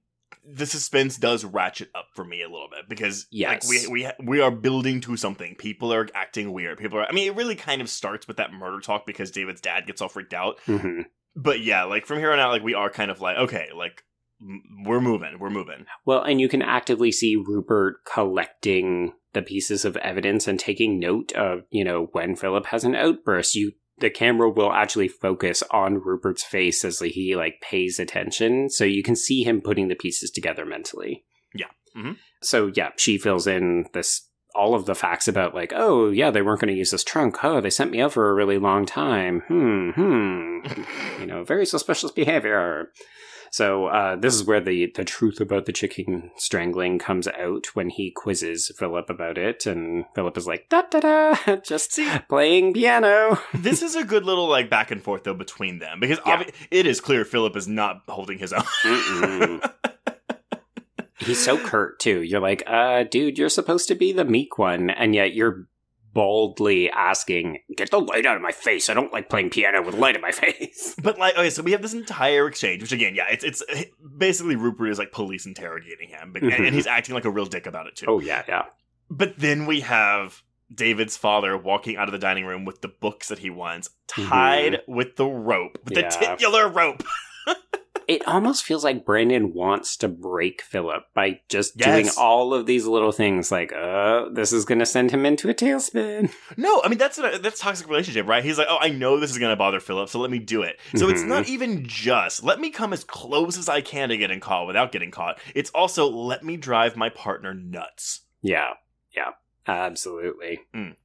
[SPEAKER 5] the suspense does ratchet up for me a little bit because
[SPEAKER 4] Yes.
[SPEAKER 5] like we we we are building to something. People are acting weird. People are. I mean, it really kind of starts with that murder talk because David's dad gets all freaked out.
[SPEAKER 4] hmm
[SPEAKER 5] But yeah, like from here on out, like we are kind of like okay, like m- we're moving, we're moving.
[SPEAKER 4] Well, and you can actively see Rupert collecting the pieces of evidence and taking note of, you know, when Philip has an outburst. You the camera will actually focus on Rupert's face as he like pays attention, so you can see him putting the pieces together mentally.
[SPEAKER 5] Yeah. Mhm.
[SPEAKER 4] So yeah, she fills in this all of the facts about like, oh yeah, they weren't going to use this trunk. Oh, they sent me out for a really long time. Hmm, hmm. you know, very suspicious behavior. So uh, this is where the the truth about the chicken strangling comes out when he quizzes Philip about it, and Philip is like, da da da, just playing piano.
[SPEAKER 5] this is a good little like back and forth though between them because
[SPEAKER 4] Yeah.
[SPEAKER 5] obvi- it is clear Philip is not holding his own.
[SPEAKER 4] He's so curt too. You're like, uh, dude, you're supposed to be the meek one, and yet you're boldly asking, "Get the light out of my face! I don't like playing piano with light in my face."
[SPEAKER 5] But like, okay, so we have this entire exchange, which again, yeah, it's it's basically Rupert is like police interrogating him, but, and, and he's acting like a real dick about it too.
[SPEAKER 4] Oh yeah, yeah.
[SPEAKER 5] But then we have David's father walking out of the dining room with the books that he wants mm-hmm. tied with the rope, with
[SPEAKER 4] Yeah.
[SPEAKER 5] the titular rope.
[SPEAKER 4] It almost feels like Brandon wants to break Philip by just
[SPEAKER 5] Yes.
[SPEAKER 4] doing all of these little things. Like, uh, this is going to send him into a tailspin.
[SPEAKER 5] No, I mean that's a, that's toxic relationship, right? He's like, oh, I know this is gonna bother Philip, so let me do it. So it's
[SPEAKER 4] Mhm.
[SPEAKER 5] not even just let me come as close as I can to getting caught without getting caught. It's also let me drive my partner nuts.
[SPEAKER 4] Yeah, yeah, absolutely.
[SPEAKER 5] Mm.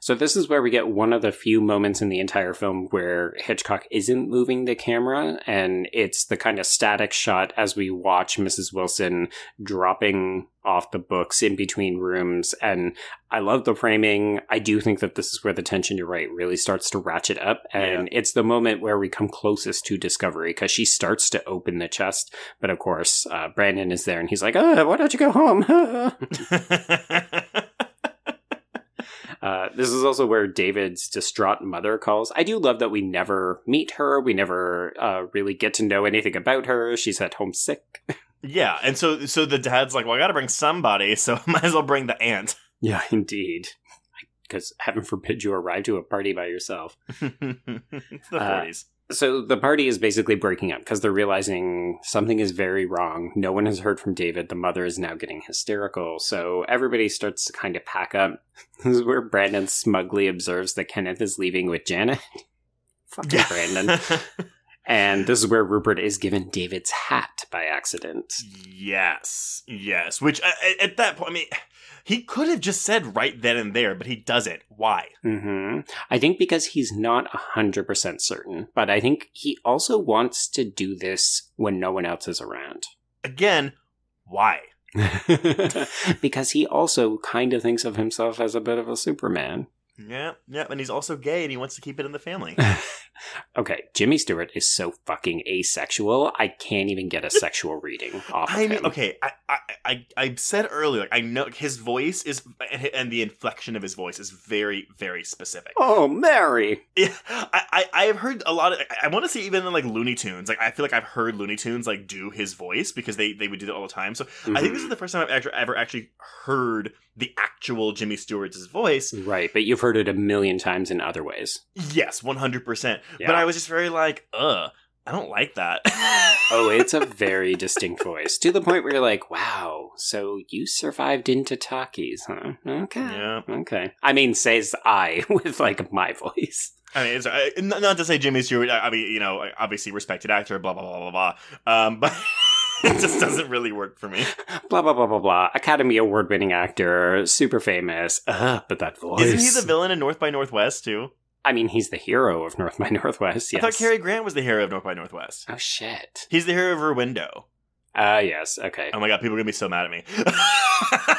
[SPEAKER 4] So this is where we get one of the few moments in the entire film where Hitchcock isn't moving the camera, and it's the kind of static shot as we watch Mrs. Wilson dropping off the books in between rooms. And I love the framing. I do think that this is where the tension, you're right, really starts to ratchet up. And it's the moment where we come closest to discovery because she starts to open the chest. But of course, uh, Brandon is there and he's like, oh, why don't you go home? Uh, this is also where David's distraught mother calls. I do love that we never meet her. We never uh, really get to know anything about her. She's at home sick.
[SPEAKER 5] yeah, and so so the dad's like, well, I got to bring somebody, so might as well bring the aunt.
[SPEAKER 4] Yeah, indeed. Because heaven forbid you arrive to a party by yourself.
[SPEAKER 5] it's the
[SPEAKER 4] Uh,
[SPEAKER 5] forties.
[SPEAKER 4] So the party is basically breaking up because they're realizing something is very wrong. No one has heard from David. The mother is now getting hysterical. So everybody starts to kind of pack up. This is where Brandon smugly observes that Kenneth is leaving with Janet. Fucking Brandon. And this is where Rupert is given David's hat by accident.
[SPEAKER 5] yes, yes. Which uh, at- at that point, I mean, he could have just said right then and there, but he doesn't. Why?
[SPEAKER 4] hmm I think because he's not 100% certain, but I think he also wants to do this when no one else is around.
[SPEAKER 5] Again, why?
[SPEAKER 4] because he also kind of thinks of himself as a bit of a Superman.
[SPEAKER 5] Yeah, yeah, and he's also gay, and he wants to keep it in the family.
[SPEAKER 4] okay, Jimmy Stewart is so fucking asexual. I can't even get a sexual reading off of
[SPEAKER 5] I mean,
[SPEAKER 4] him.
[SPEAKER 5] okay, I, I, I, I said earlier, like, I know his voice is, and the inflection of his voice is very, very specific.
[SPEAKER 4] Oh, Mary!
[SPEAKER 5] Yeah, I, I, I have heard a lot of. I, I want to see even in like Looney Tunes. Like, I feel like I've heard Looney Tunes like do his voice because they they would do that all the time. So I think this is mm-hmm. the first time I've actually, ever actually heard the actual Jimmy Stewart's voice.
[SPEAKER 4] Right, but you've heard it a million times in other ways.
[SPEAKER 5] Yes, one hundred percent.
[SPEAKER 4] Yeah.
[SPEAKER 5] But I was just very like, uh, I don't like that.
[SPEAKER 4] Oh, it's a very distinct voice to the point where you're like, wow, so you survived into talkies, huh? Okay.
[SPEAKER 5] yeah.
[SPEAKER 4] Okay. I mean, says I with like my voice.
[SPEAKER 5] I mean, it's, uh, not not to say Jimmy Stewart. I I mean, you know, obviously respected actor, blah blah blah blah blah. Um, but it just doesn't really work for me.
[SPEAKER 4] Blah, blah, blah, blah, blah. Academy Award winning actor, super famous. Uh, but that voice.
[SPEAKER 5] Isn't he the villain in North by Northwest too?
[SPEAKER 4] I mean, he's the hero of North by Northwest, yes.
[SPEAKER 5] I thought Cary Grant was the hero of North by Northwest.
[SPEAKER 4] Oh, shit.
[SPEAKER 5] He's the hero of Rear Window.
[SPEAKER 4] Uh, yes, okay.
[SPEAKER 5] Oh my god, people are gonna be so mad at me.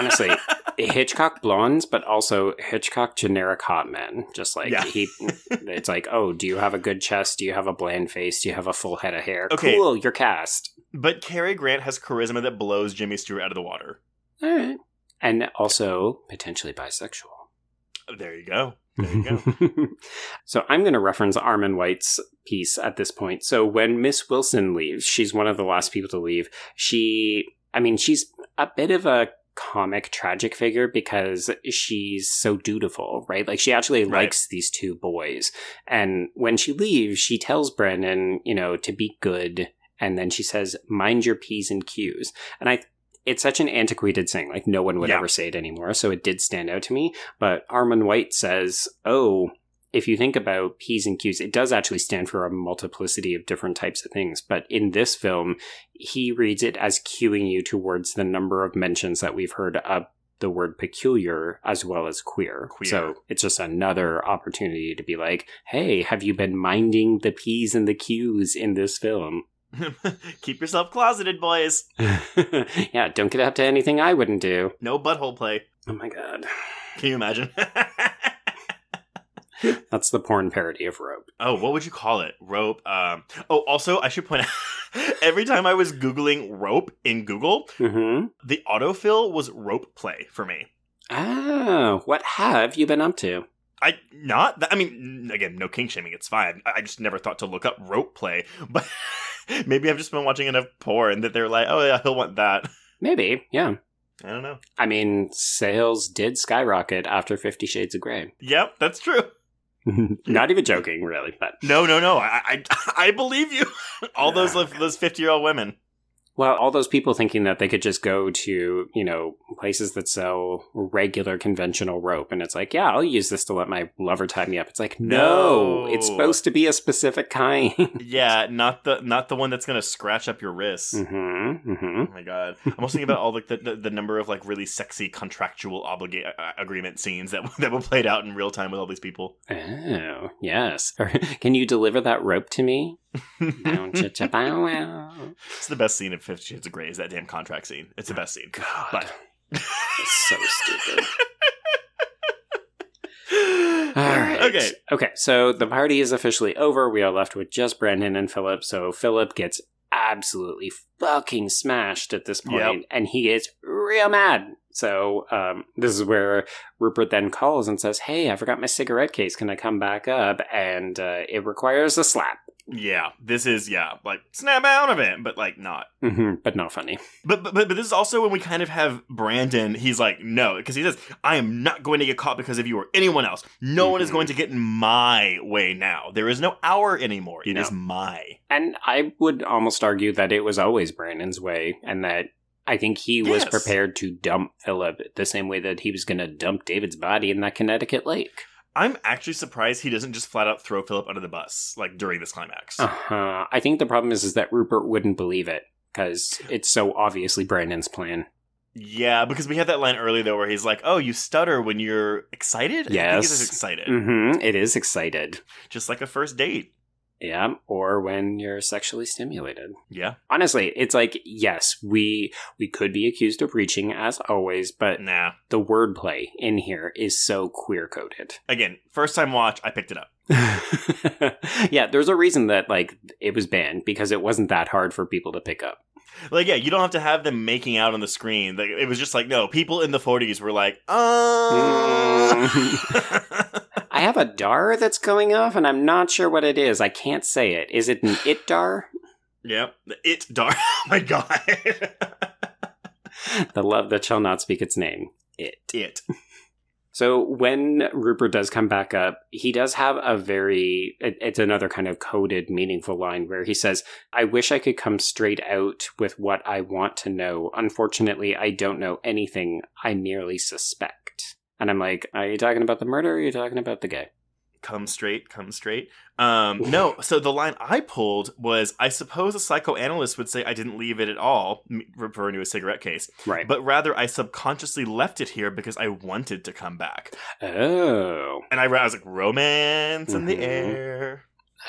[SPEAKER 4] Honestly, Hitchcock blondes, but also Hitchcock generic hot men. Just like
[SPEAKER 5] Yeah.
[SPEAKER 4] he, it's like, oh, do you have a good chest? Do you have a bland face? Do you have a full head of hair?
[SPEAKER 5] Okay.
[SPEAKER 4] Cool, you're cast.
[SPEAKER 5] but Cary Grant has charisma that blows Jimmy Stewart out of the water.
[SPEAKER 4] All right. And also potentially bisexual.
[SPEAKER 5] There you go. There you go.
[SPEAKER 4] so I'm going to reference Armand White's piece at this point. So when Miss Wilson leaves, she's one of the last people to leave. She, I mean, she's a bit of a comic tragic figure because she's so dutiful, right? Like she actually
[SPEAKER 5] Right.
[SPEAKER 4] likes these two boys. And when she leaves, she tells Brandon, you know, to be good and then she says, "Mind your p's and q's," and I. It's such an antiquated saying, like no one would
[SPEAKER 5] Yeah.
[SPEAKER 4] ever say it anymore. So it did stand out to me. But Armand White says, "Oh, if you think about P's and Q's, it does actually stand for a multiplicity of different types of things. But in this film, he reads it as cueing you towards the number of mentions that we've heard of the word peculiar as well as queer.
[SPEAKER 5] Queer.
[SPEAKER 4] So it's just another opportunity to be like, hey, have you been minding the P's and the Q's in this film?
[SPEAKER 5] Keep yourself closeted, boys.
[SPEAKER 4] yeah, don't get up to anything I wouldn't do.
[SPEAKER 5] No butthole play.
[SPEAKER 4] Oh my god.
[SPEAKER 5] Can you imagine?
[SPEAKER 4] That's the porn parody of Rope.
[SPEAKER 5] oh, what would you call it? Rope. Um. Oh, also, I should point out. Every time I was googling rope in Google,
[SPEAKER 4] Mm-hmm.
[SPEAKER 5] the autofill was rope play for me.
[SPEAKER 4] Oh, what have you been up to?
[SPEAKER 5] I not. that- I mean, again, no kink shaming. It's fine. I I just never thought to look up rope play, but maybe I've just been watching enough porn that they're like, oh yeah, he'll want that.
[SPEAKER 4] Maybe, yeah.
[SPEAKER 5] I don't know.
[SPEAKER 4] I mean, sales did skyrocket after Fifty Shades of Grey.
[SPEAKER 5] Yep, that's true.
[SPEAKER 4] Not even joking, really, but
[SPEAKER 5] No, no, no. I I, I believe you. All those those fifty year old women.
[SPEAKER 4] Well, all those people thinking that they could just go to you know places that sell regular conventional rope, and it's like, yeah, I'll use this to let my lover tie me up. It's like, no,
[SPEAKER 5] No.
[SPEAKER 4] it's supposed to be a specific kind.
[SPEAKER 5] Yeah, not the not the one that's gonna scratch up your wrists.
[SPEAKER 4] mm-hmm, mm-hmm.
[SPEAKER 5] Oh my god! I'm also thinking about all like the, the, the number of like really sexy contractual obligate uh, agreement scenes that that were played out in real time with all these people.
[SPEAKER 4] Oh, yes. Can you deliver that rope to me? Bow, cha, cha, bow, wow.
[SPEAKER 5] It's the best scene of Fifty Shades of Grey. Is that damn contract scene? It's the best scene.
[SPEAKER 4] God,
[SPEAKER 5] But
[SPEAKER 4] it's so stupid. All right.
[SPEAKER 5] Okay.
[SPEAKER 4] Okay. So the party is officially over. We are left with just Brandon and Philip. So Philip gets absolutely fucking smashed at this point,
[SPEAKER 5] Yep.
[SPEAKER 4] and he is real mad. So um, this is where Rupert then calls and says, "Hey, I forgot my cigarette case. Can I come back up?" And uh, it requires a slap,
[SPEAKER 5] Yeah, this is yeah, like snap out of it, but like not.
[SPEAKER 4] hmm but not funny.
[SPEAKER 5] But, but but but this is also when we kind of have Brandon. He's like, no, because he says, "I am not going to get caught because of you or anyone else. No one is
[SPEAKER 4] Mhm.
[SPEAKER 5] going to get in my way now. There is no hour anymore. It is
[SPEAKER 4] No.
[SPEAKER 5] my."
[SPEAKER 4] And I would almost argue that it was always Brandon's way, and that I think he was prepared to dump Philip the same way that he was going to dump David's body in that Connecticut lake.
[SPEAKER 5] I'm actually surprised he doesn't just flat out throw Philip under the bus like during this climax.
[SPEAKER 4] Uh-huh. I think the problem is, is that Rupert wouldn't believe it because it's so obviously Brandon's plan.
[SPEAKER 5] Yeah, because we had that line earlier though where he's like, "Oh, you stutter when you're excited." I think
[SPEAKER 4] Yes.
[SPEAKER 5] he says excited,
[SPEAKER 4] Mm-hmm. It is excited.
[SPEAKER 5] just like a first date.
[SPEAKER 4] Yeah, or when you're sexually stimulated.
[SPEAKER 5] Yeah,
[SPEAKER 4] Honestly, it's like yes, we we could be accused of reaching as always, but
[SPEAKER 5] nah.
[SPEAKER 4] the wordplay in here is so queer coded.
[SPEAKER 5] Again, first time watch, I picked it up.
[SPEAKER 4] yeah, there's a reason that like it was banned because it wasn't that hard for people to pick up.
[SPEAKER 5] Like, yeah, you don't have to have them making out on the screen. Like, it was just like, no, people in the 40s were like, uh.
[SPEAKER 4] I have a dar that's going off and I'm not sure what it is. I can't say it. Is it an it dar?
[SPEAKER 5] yep, the it dar. Oh my god.
[SPEAKER 4] The love that shall not speak its name. It.
[SPEAKER 5] it.
[SPEAKER 4] So when Rupert does come back up, he does have a very, it- it's another kind of coded, meaningful line where he says, I wish I could come straight out with what I want to know. Unfortunately, I don't know anything. I merely suspect. And I'm like, are you talking about the murder or are you talking about the gay?
[SPEAKER 5] Come straight, come straight. Um, no, so the line I pulled was I suppose a psychoanalyst would say I didn't leave it at all, referring to a cigarette case,
[SPEAKER 4] Right.
[SPEAKER 5] but rather I subconsciously left it here because I wanted to come back.
[SPEAKER 4] oh.
[SPEAKER 5] And I, I was like, romance in the
[SPEAKER 4] Mhm.
[SPEAKER 5] air.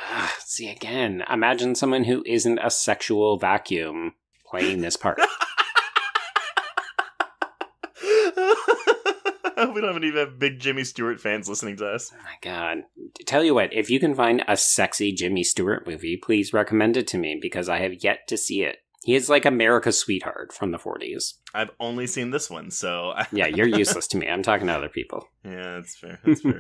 [SPEAKER 4] Ah, see, again, imagine someone who isn't a sexual vacuum playing this part.
[SPEAKER 5] we don't have uh, big Jimmy Stewart fans listening to us.
[SPEAKER 4] Oh my god. Tell you what, if you can find a sexy Jimmy Stewart movie, please recommend it to me because I have yet to see it. He is like America's sweetheart from the 40s.
[SPEAKER 5] I've only seen this one, so
[SPEAKER 4] Yeah, you're useless to me. I'm talking to other people.
[SPEAKER 5] yeah, that's fair. That's fair.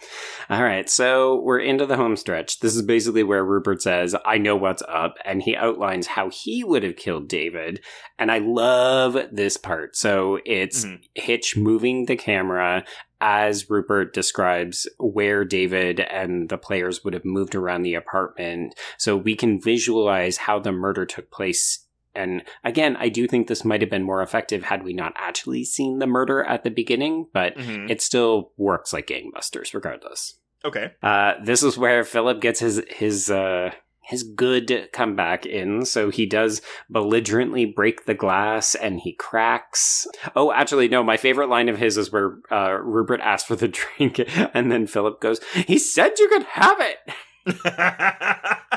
[SPEAKER 4] All right, so we're into the home stretch. This is basically where Rupert says, I know what's up, and he outlines how he would have killed David. And I love this part. So it's
[SPEAKER 5] Mhm.
[SPEAKER 4] Hitch moving the camera as Rupert describes where David and the players would have moved around the apartment. So we can visualize how the murder took place. And again, I do think this might have been more effective had we not actually seen the murder at the beginning, but
[SPEAKER 5] Mhm.
[SPEAKER 4] it still works like gangbusters regardless.
[SPEAKER 5] Okay.
[SPEAKER 4] Uh, this is where Philip gets his his uh, his good comeback in. So he does belligerently break the glass and he cracks. Oh, actually, no. My favorite line of his is where uh, Rupert asks for the drink, and then Philip goes, "He said you could have it."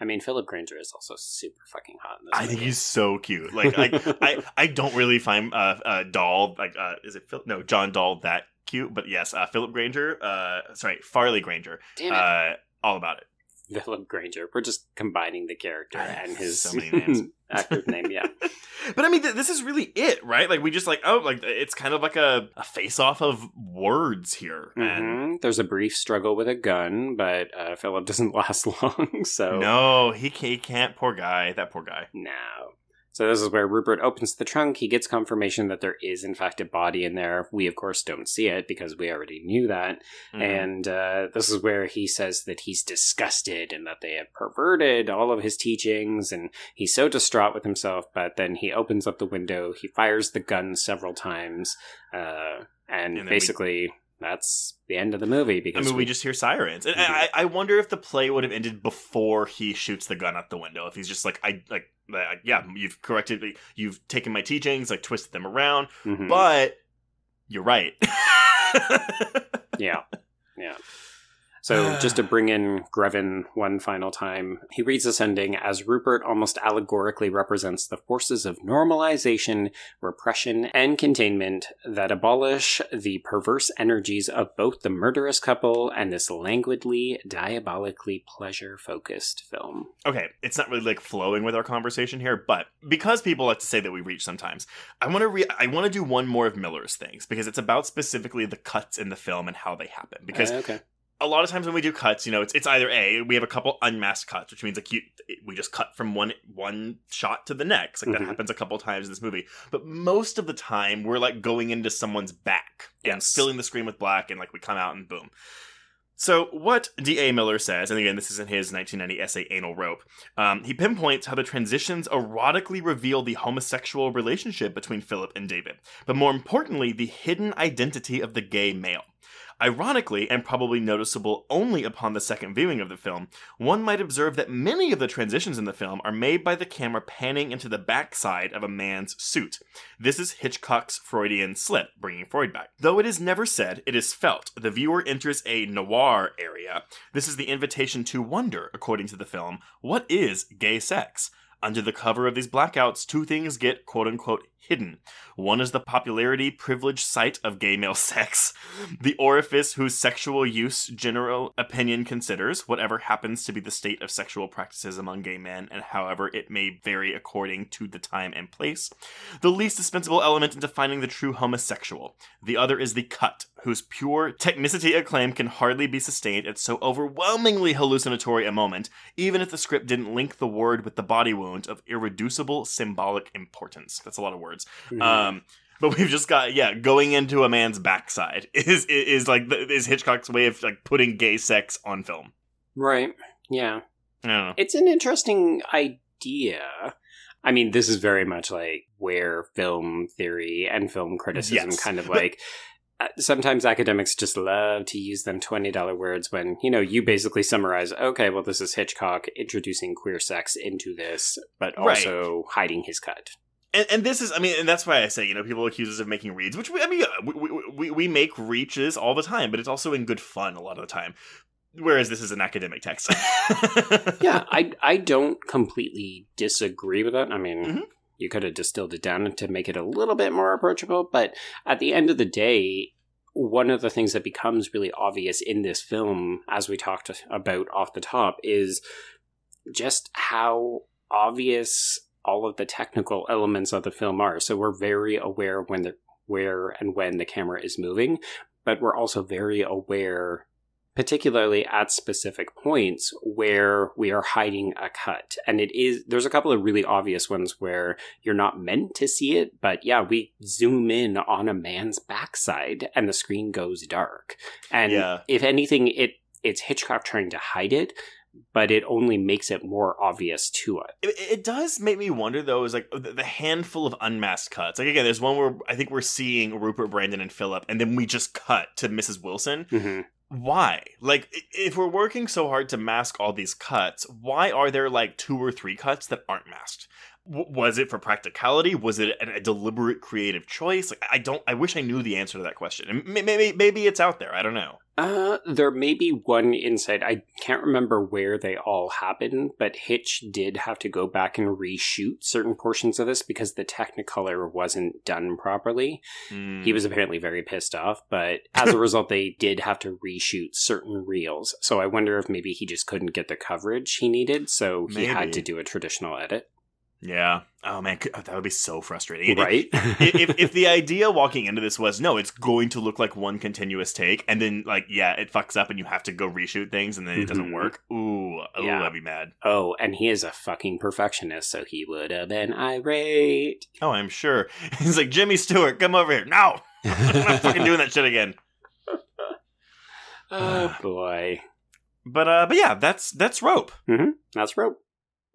[SPEAKER 4] I mean, Philip Granger is also super fucking hot in this.
[SPEAKER 5] I think he's so cute. Like I, I, I don't really find uh, uh Dall like uh is it Phil? No, John Dall that cute, but yes, uh Philip Granger, uh sorry, Farley Granger,
[SPEAKER 4] Damn it,
[SPEAKER 5] uh all about it.
[SPEAKER 4] Philip Granger. We're just combining the character and his
[SPEAKER 5] so
[SPEAKER 4] actor's name. Yeah.
[SPEAKER 5] But I mean, th- this is really it, right? Like we just like oh, like it's kind of like a, a face off of words here, and
[SPEAKER 4] Mhm. There's a brief struggle with a gun, but uh, Philip doesn't last long. So
[SPEAKER 5] no, he can't, he can't. Poor guy, that poor guy.
[SPEAKER 4] no. So this is where Rupert opens the trunk. He gets confirmation that there is in fact a body in there. We of course don't see it because we already knew that.
[SPEAKER 5] Mhm.
[SPEAKER 4] And uh, this is where he says that he's disgusted and that they have perverted all of his teachings, and he's so distraught with himself. But then he opens up the window, he fires the gun several times, uh, and,
[SPEAKER 5] And we-
[SPEAKER 4] basically that's the end of the movie. because I
[SPEAKER 5] mean, we just hear sirens, and I, I wonder if the play would have ended before he shoots the gun out the window. If he's just like, I like, yeah, you've corrected, me, you've taken my teachings, like twisted them around,
[SPEAKER 4] Mhm.
[SPEAKER 5] but you're right.
[SPEAKER 4] Yeah. Yeah. So just to bring in Greven one final time, he reads this ending as Rupert almost allegorically represents the forces of normalization, repression, and containment that abolish the perverse energies of both the murderous couple and this languidly, diabolically pleasure focused film.
[SPEAKER 5] okay, it's not really like flowing with our conversation here, but because people like to say that we reach sometimes, I want to re- I want to do one more of Miller's things because it's about specifically the cuts in the film and how they happen. Because
[SPEAKER 4] Uh, okay.
[SPEAKER 5] A lot of times when we do cuts, you know, it's it's either a we have a couple unmasked cuts, which means like you we just cut from one one shot to the next. Like
[SPEAKER 4] Mhm.
[SPEAKER 5] that happens a couple times in this movie. But most of the time we're like going into someone's back and filling the screen with black and like we come out and boom. So what D.A. Miller says, and again, this is in his 1990 essay "Anal Rope." Um, he pinpoints how the transitions erotically reveal the homosexual relationship between Philip and David, but more importantly, the hidden identity of the gay male. Ironically, and probably noticeable only upon the second viewing of the film, one might observe that many of the transitions in the film are made by the camera panning into the backside of a man's suit. This is Hitchcock's Freudian slip, bringing Freud back. Though it is never said, it is felt. The viewer enters a noir area. This is the invitation to wonder, according to the film, what is gay sex? Under the cover of these blackouts, two things get quote unquote hidden. One is the popularity privileged site of gay male sex, the orifice whose sexual use general opinion considers, whatever happens to be the state of sexual practices among gay men, and however it may vary according to the time and place. The least dispensable element in defining the true homosexual. The other is the cut, whose pure technicity acclaim can hardly be sustained at so overwhelmingly hallucinatory a moment, even if the script didn't link the word with the body wound of irreducible symbolic importance. That's a lot of words.
[SPEAKER 4] Mhm.
[SPEAKER 5] Um, but we've just got yeah, going into a man's backside is is like the, is Hitchcock's way of like putting gay sex on film.
[SPEAKER 4] right. Yeah.
[SPEAKER 5] I.
[SPEAKER 4] It's an interesting idea. I mean, this is very much like where film theory and film criticism
[SPEAKER 5] Yes,
[SPEAKER 4] kind of like. uh, Sometimes academics just love to use them $20 words when, you know, you basically summarize, okay, well, this is Hitchcock introducing queer sex into this, but
[SPEAKER 5] Right.
[SPEAKER 4] also hiding his cut.
[SPEAKER 5] And, and this is, I mean, and that's why I say, you know, people accuse us of making reads, which we, I mean, we, we, we, make reaches all the time, but it's also in good fun a lot of the time. Whereas this is an academic text.
[SPEAKER 4] yeah, I I don't completely disagree with that. I mean,
[SPEAKER 5] Mhm.
[SPEAKER 4] you could have distilled it down to make it a little bit more approachable, but at the end of the day, one of the things that becomes really obvious in this film, as we talked about off the top, is just how obvious all of the technical elements of the film are. So we're very aware when the where and when the camera is moving, but we're also very aware particularly at specific points where we are hiding a cut. And it is, there's a couple of really obvious ones where you're not meant to see it, but yeah, we zoom in on a man's backside and the screen goes dark. And
[SPEAKER 5] Yeah.
[SPEAKER 4] if anything, it, it's Hitchcock trying to hide it, but it only makes it more obvious to us.
[SPEAKER 5] It, it does make me wonder though, is like the, the handful of unmasked cuts. Like again, there's one where I think we're seeing Rupert, Brandon, and Philip, and then we just cut to Mrs. Wilson.
[SPEAKER 4] Mhm.
[SPEAKER 5] Why? Like, if we're working so hard to mask all these cuts, why are there like two or three cuts that aren't masked? Was it for practicality? Was it a, deliberate creative choice? Like, I don't. I wish I knew the answer to that question. And maybe maybe it's out there. I don't know.
[SPEAKER 4] Uh, there may be one insight. I can't remember where they all happened, but Hitch did have to go back and reshoot certain portions of this because the Technicolor wasn't done properly.
[SPEAKER 5] Hmm.
[SPEAKER 4] He was apparently very pissed off, but as a result, they did have to reshoot certain reels. So I wonder if maybe he just couldn't get the coverage he needed, so he
[SPEAKER 5] Maybe.
[SPEAKER 4] had to do a traditional edit.
[SPEAKER 5] Yeah. Oh man, that would be so frustrating.
[SPEAKER 4] Right?
[SPEAKER 5] if if the idea walking into this was no, it's going to look like one continuous take, and then like yeah, it fucks up, and you have to go reshoot things, and then it doesn't
[SPEAKER 4] Mhm.
[SPEAKER 5] work. Ooh, oh,
[SPEAKER 4] Yeah.
[SPEAKER 5] I'd be mad.
[SPEAKER 4] oh, and he is a fucking perfectionist, so he would have been irate.
[SPEAKER 5] Oh, I'm sure. He's like Jimmy Stewart, come over here. now. I'm not fucking doing that shit again.
[SPEAKER 4] Oh boy.
[SPEAKER 5] But uh, but yeah, that's that's rope.
[SPEAKER 4] That's rope.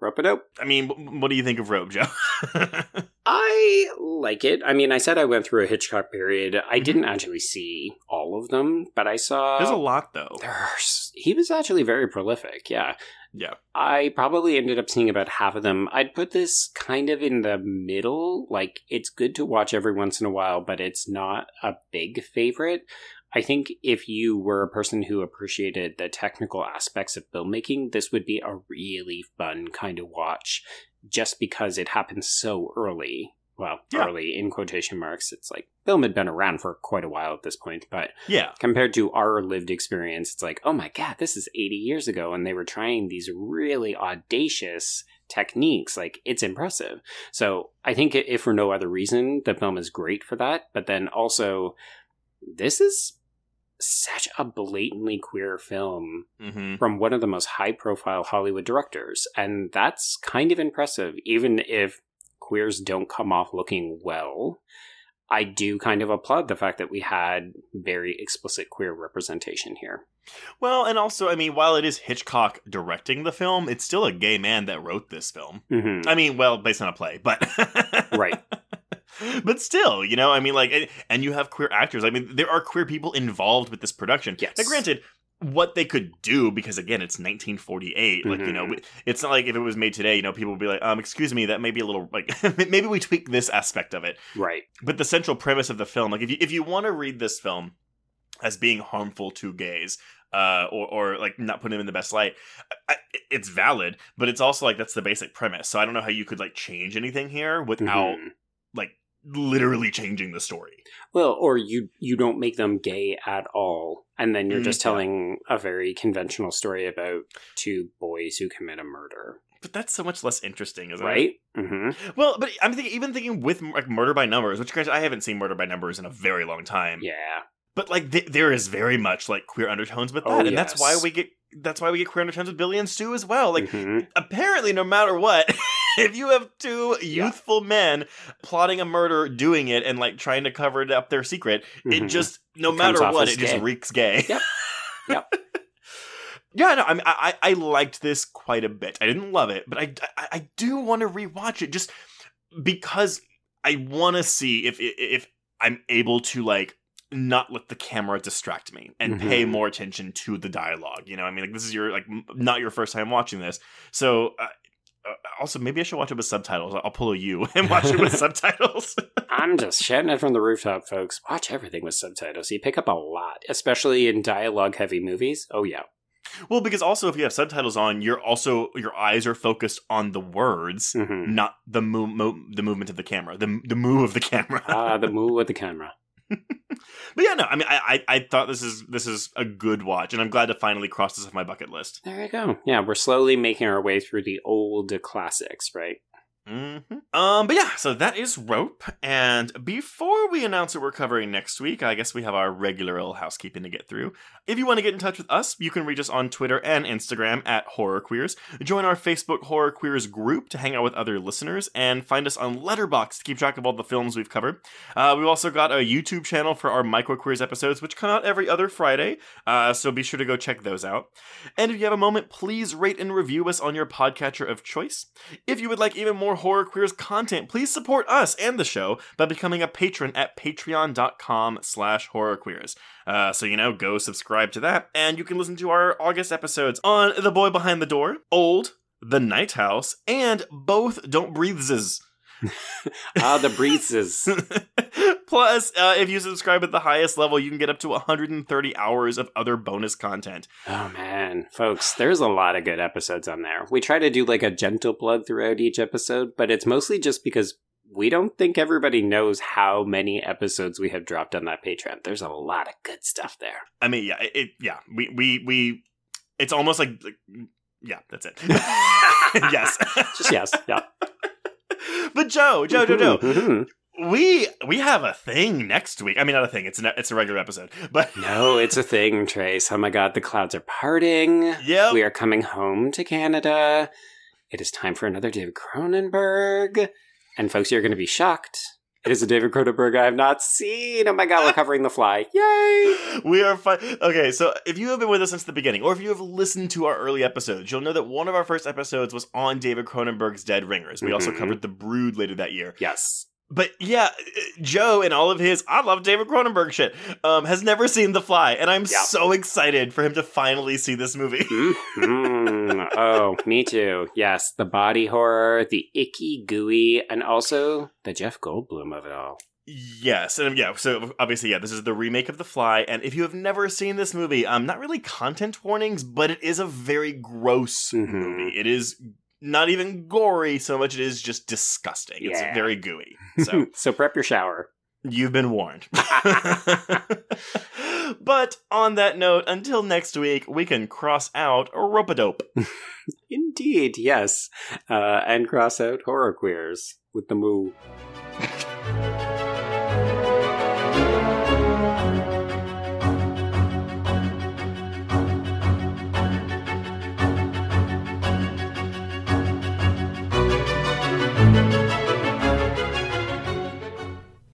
[SPEAKER 4] Rope it out.
[SPEAKER 5] I mean, what do you think of rope, Joe?
[SPEAKER 4] I like it. I mean, I said I went through a Hitchcock period. I
[SPEAKER 5] Mhm.
[SPEAKER 4] didn't actually see all of them, but I saw.
[SPEAKER 5] There's a lot though.
[SPEAKER 4] There's, he was actually very prolific. Yeah.
[SPEAKER 5] Yeah.
[SPEAKER 4] I probably ended up seeing about half of them. I'd put this kind of in the middle. Like, it's good to watch every once in a while, but it's not a big favorite. I think if you were a person who appreciated the technical aspects of filmmaking, this would be a really fun kind of watch just because it happens so early. Well,
[SPEAKER 5] Yeah.
[SPEAKER 4] early in quotation marks. It's like film had been around for quite a while at this point, but
[SPEAKER 5] Yeah.
[SPEAKER 4] compared to our lived experience, it's like, oh my god, this is 80 years ago, and they were trying these really audacious techniques. Like, it's impressive. So, I think if for no other reason, the film is great for that. But then also, this is such a blatantly queer film
[SPEAKER 5] Mm-hmm.
[SPEAKER 4] from one of the most high profile Hollywood directors. And that's kind of impressive, even if queers don't come off looking well. I do kind of applaud the fact that we had very explicit queer representation here.
[SPEAKER 5] Well, and also, I mean, while it is Hitchcock directing the film, it's still a gay man that wrote this film.
[SPEAKER 4] hmm
[SPEAKER 5] I mean, well, based on a play, but
[SPEAKER 4] Right.
[SPEAKER 5] But still, you know, I mean, like, and- and you have queer actors. I mean, there are queer people involved with this production.
[SPEAKER 4] Yes.
[SPEAKER 5] Now, granted, what they could do because again, it's 1948. Like, you know,
[SPEAKER 4] Mhm.
[SPEAKER 5] it's not like if it was made today. You know, people would be like, um, excuse me, that may be a little like maybe we tweak this aspect of it.
[SPEAKER 4] Right.
[SPEAKER 5] But the central premise of the film, like, if you if you want to read this film as being harmful to gays. Uh, or, or like not putting them in the best light. I, it's valid, but it's also like that's the basic premise. So I don't know how you could like change anything here without
[SPEAKER 4] Mhm.
[SPEAKER 5] Like literally changing the story.
[SPEAKER 4] Well, or you you don't make them gay at all, and then you're
[SPEAKER 5] Mm,
[SPEAKER 4] just telling a very conventional story about two boys who commit a murder,
[SPEAKER 5] But that's so much less interesting, isn't
[SPEAKER 4] right? hmm?
[SPEAKER 5] Well, but I'm thinking even thinking with like Murder by Numbers, which granted I haven't seen Murder by Numbers in a very long time.
[SPEAKER 4] Yeah.
[SPEAKER 5] But like th- there is very much like queer undertones with that,
[SPEAKER 4] Oh,
[SPEAKER 5] and that's why we get that's why we get queer undertones with Billy and Stu as well. Like
[SPEAKER 4] Mhm.
[SPEAKER 5] apparently, no matter what. If you have two
[SPEAKER 4] Yeah.
[SPEAKER 5] youthful men plotting a murder, doing it, and like trying to cover it up their secret, it
[SPEAKER 4] Mhm.
[SPEAKER 5] just no
[SPEAKER 4] It
[SPEAKER 5] matter what, it just reeks gay.
[SPEAKER 4] Yep. Yep.
[SPEAKER 5] yeah, no, I I I liked this quite a bit. I didn't love it, but I I, I do want to rewatch it just because I want to see if if I'm able to like not let the camera distract me and pay
[SPEAKER 4] Mhm.
[SPEAKER 5] more attention to the dialogue. You know, I mean, like this is your like m- not your first time watching this, so. Uh, also, maybe I should watch it with subtitles. I'll pull a you and watch it with subtitles.
[SPEAKER 4] I'm just shouting it from the rooftop, folks. Watch everything with subtitles. You pick up a lot, especially in dialogue heavy movies. Oh, yeah.
[SPEAKER 5] well, because also if you have subtitles on, you're also your eyes are focused on the words,
[SPEAKER 4] hmm
[SPEAKER 5] not the mo- mo- the movement of the camera, the the move of the camera.
[SPEAKER 4] Ah, the move with the camera.
[SPEAKER 5] But yeah, no, I mean, I, I I thought this is this is a good watch, and I'm glad to finally cross this off my bucket list.
[SPEAKER 4] There you go. Yeah, we're slowly making our way through the old classics, right?
[SPEAKER 5] Hmm Um, but yeah, so that is Rope. And before we announce what we're covering next week, I guess we have our regular old housekeeping to get through. If you want to get in touch with us, you can reach us on Twitter and Instagram at Horror Queers. Join our Facebook Horror Queers group to hang out with other listeners, and find us on Letterboxd to keep track of all the films we've covered. Uh, we've also got a YouTube channel for our Micro Queers episodes, which come out every other Friday. Uh, so be sure to go check those out. And if you have a moment, please rate and review us on your podcatcher of choice. If you would like even more Horror Queers content, please support us and the show by becoming a patron at patreon.com slash horrorqueers. Uh, so, you know, go subscribe to that, and you can listen to our August episodes on The Boy Behind the Door, Old, The Night House, and both Don't Breatheses.
[SPEAKER 4] Ah, the breezes.
[SPEAKER 5] Plus, uh, if you subscribe at the highest level, you can get up to 130 hours of other bonus content.
[SPEAKER 4] Oh man, folks, there's a lot of good episodes on there. We try to do like a gentle plug throughout each episode, but it's mostly just because we don't think everybody knows how many episodes we have dropped on that Patreon. There's a lot of good stuff there.
[SPEAKER 5] I mean, yeah, it, yeah, we we we, it's almost like, like yeah, that's it. yes,
[SPEAKER 4] Just yes, yeah.
[SPEAKER 5] But Joe, Joe, Joe, Joe,
[SPEAKER 4] Mhm.
[SPEAKER 5] we we have a thing next week. I mean, not a thing. It's a it's a regular episode, but
[SPEAKER 4] No, it's a thing, Trace. Oh my god, the clouds are parting.
[SPEAKER 5] Yep.
[SPEAKER 4] We are coming home to Canada. It is time for another David Cronenberg. And folks, you're going to be shocked. It is a David Cronenberg I have not seen. Oh my god, we're covering The Fly. Yay!
[SPEAKER 5] we are fine. Okay, so if you have been with us since the beginning, or if you have listened to our early episodes, you'll know that one of our first episodes was on David Cronenberg's Dead Ringers. We also
[SPEAKER 4] Mhm.
[SPEAKER 5] covered The Brood later that year.
[SPEAKER 4] Yes.
[SPEAKER 5] But yeah, Joe and all of his I love David Cronenberg shit um, has never seen The Fly, and I'm
[SPEAKER 4] Yeah.
[SPEAKER 5] so excited for him to finally see this movie.
[SPEAKER 4] Mhm. Oh, me too. Yes, the body horror, the icky, gooey, and also the Jeff Goldblum of it all.
[SPEAKER 5] Yes, and yeah, so obviously, yeah, this is the remake of The Fly, and if you have never seen this movie, um, not really content warnings, but it is a very gross
[SPEAKER 4] Mhm.
[SPEAKER 5] movie. It is not even gory so much; it is just disgusting. It's
[SPEAKER 4] Yeah.
[SPEAKER 5] very gooey. So
[SPEAKER 4] so prep your shower.
[SPEAKER 5] you've been warned. but on that note, until next week, we can cross out rope-a-dope.
[SPEAKER 4] Indeed, yes. Uh, and cross out horror queers with the moo.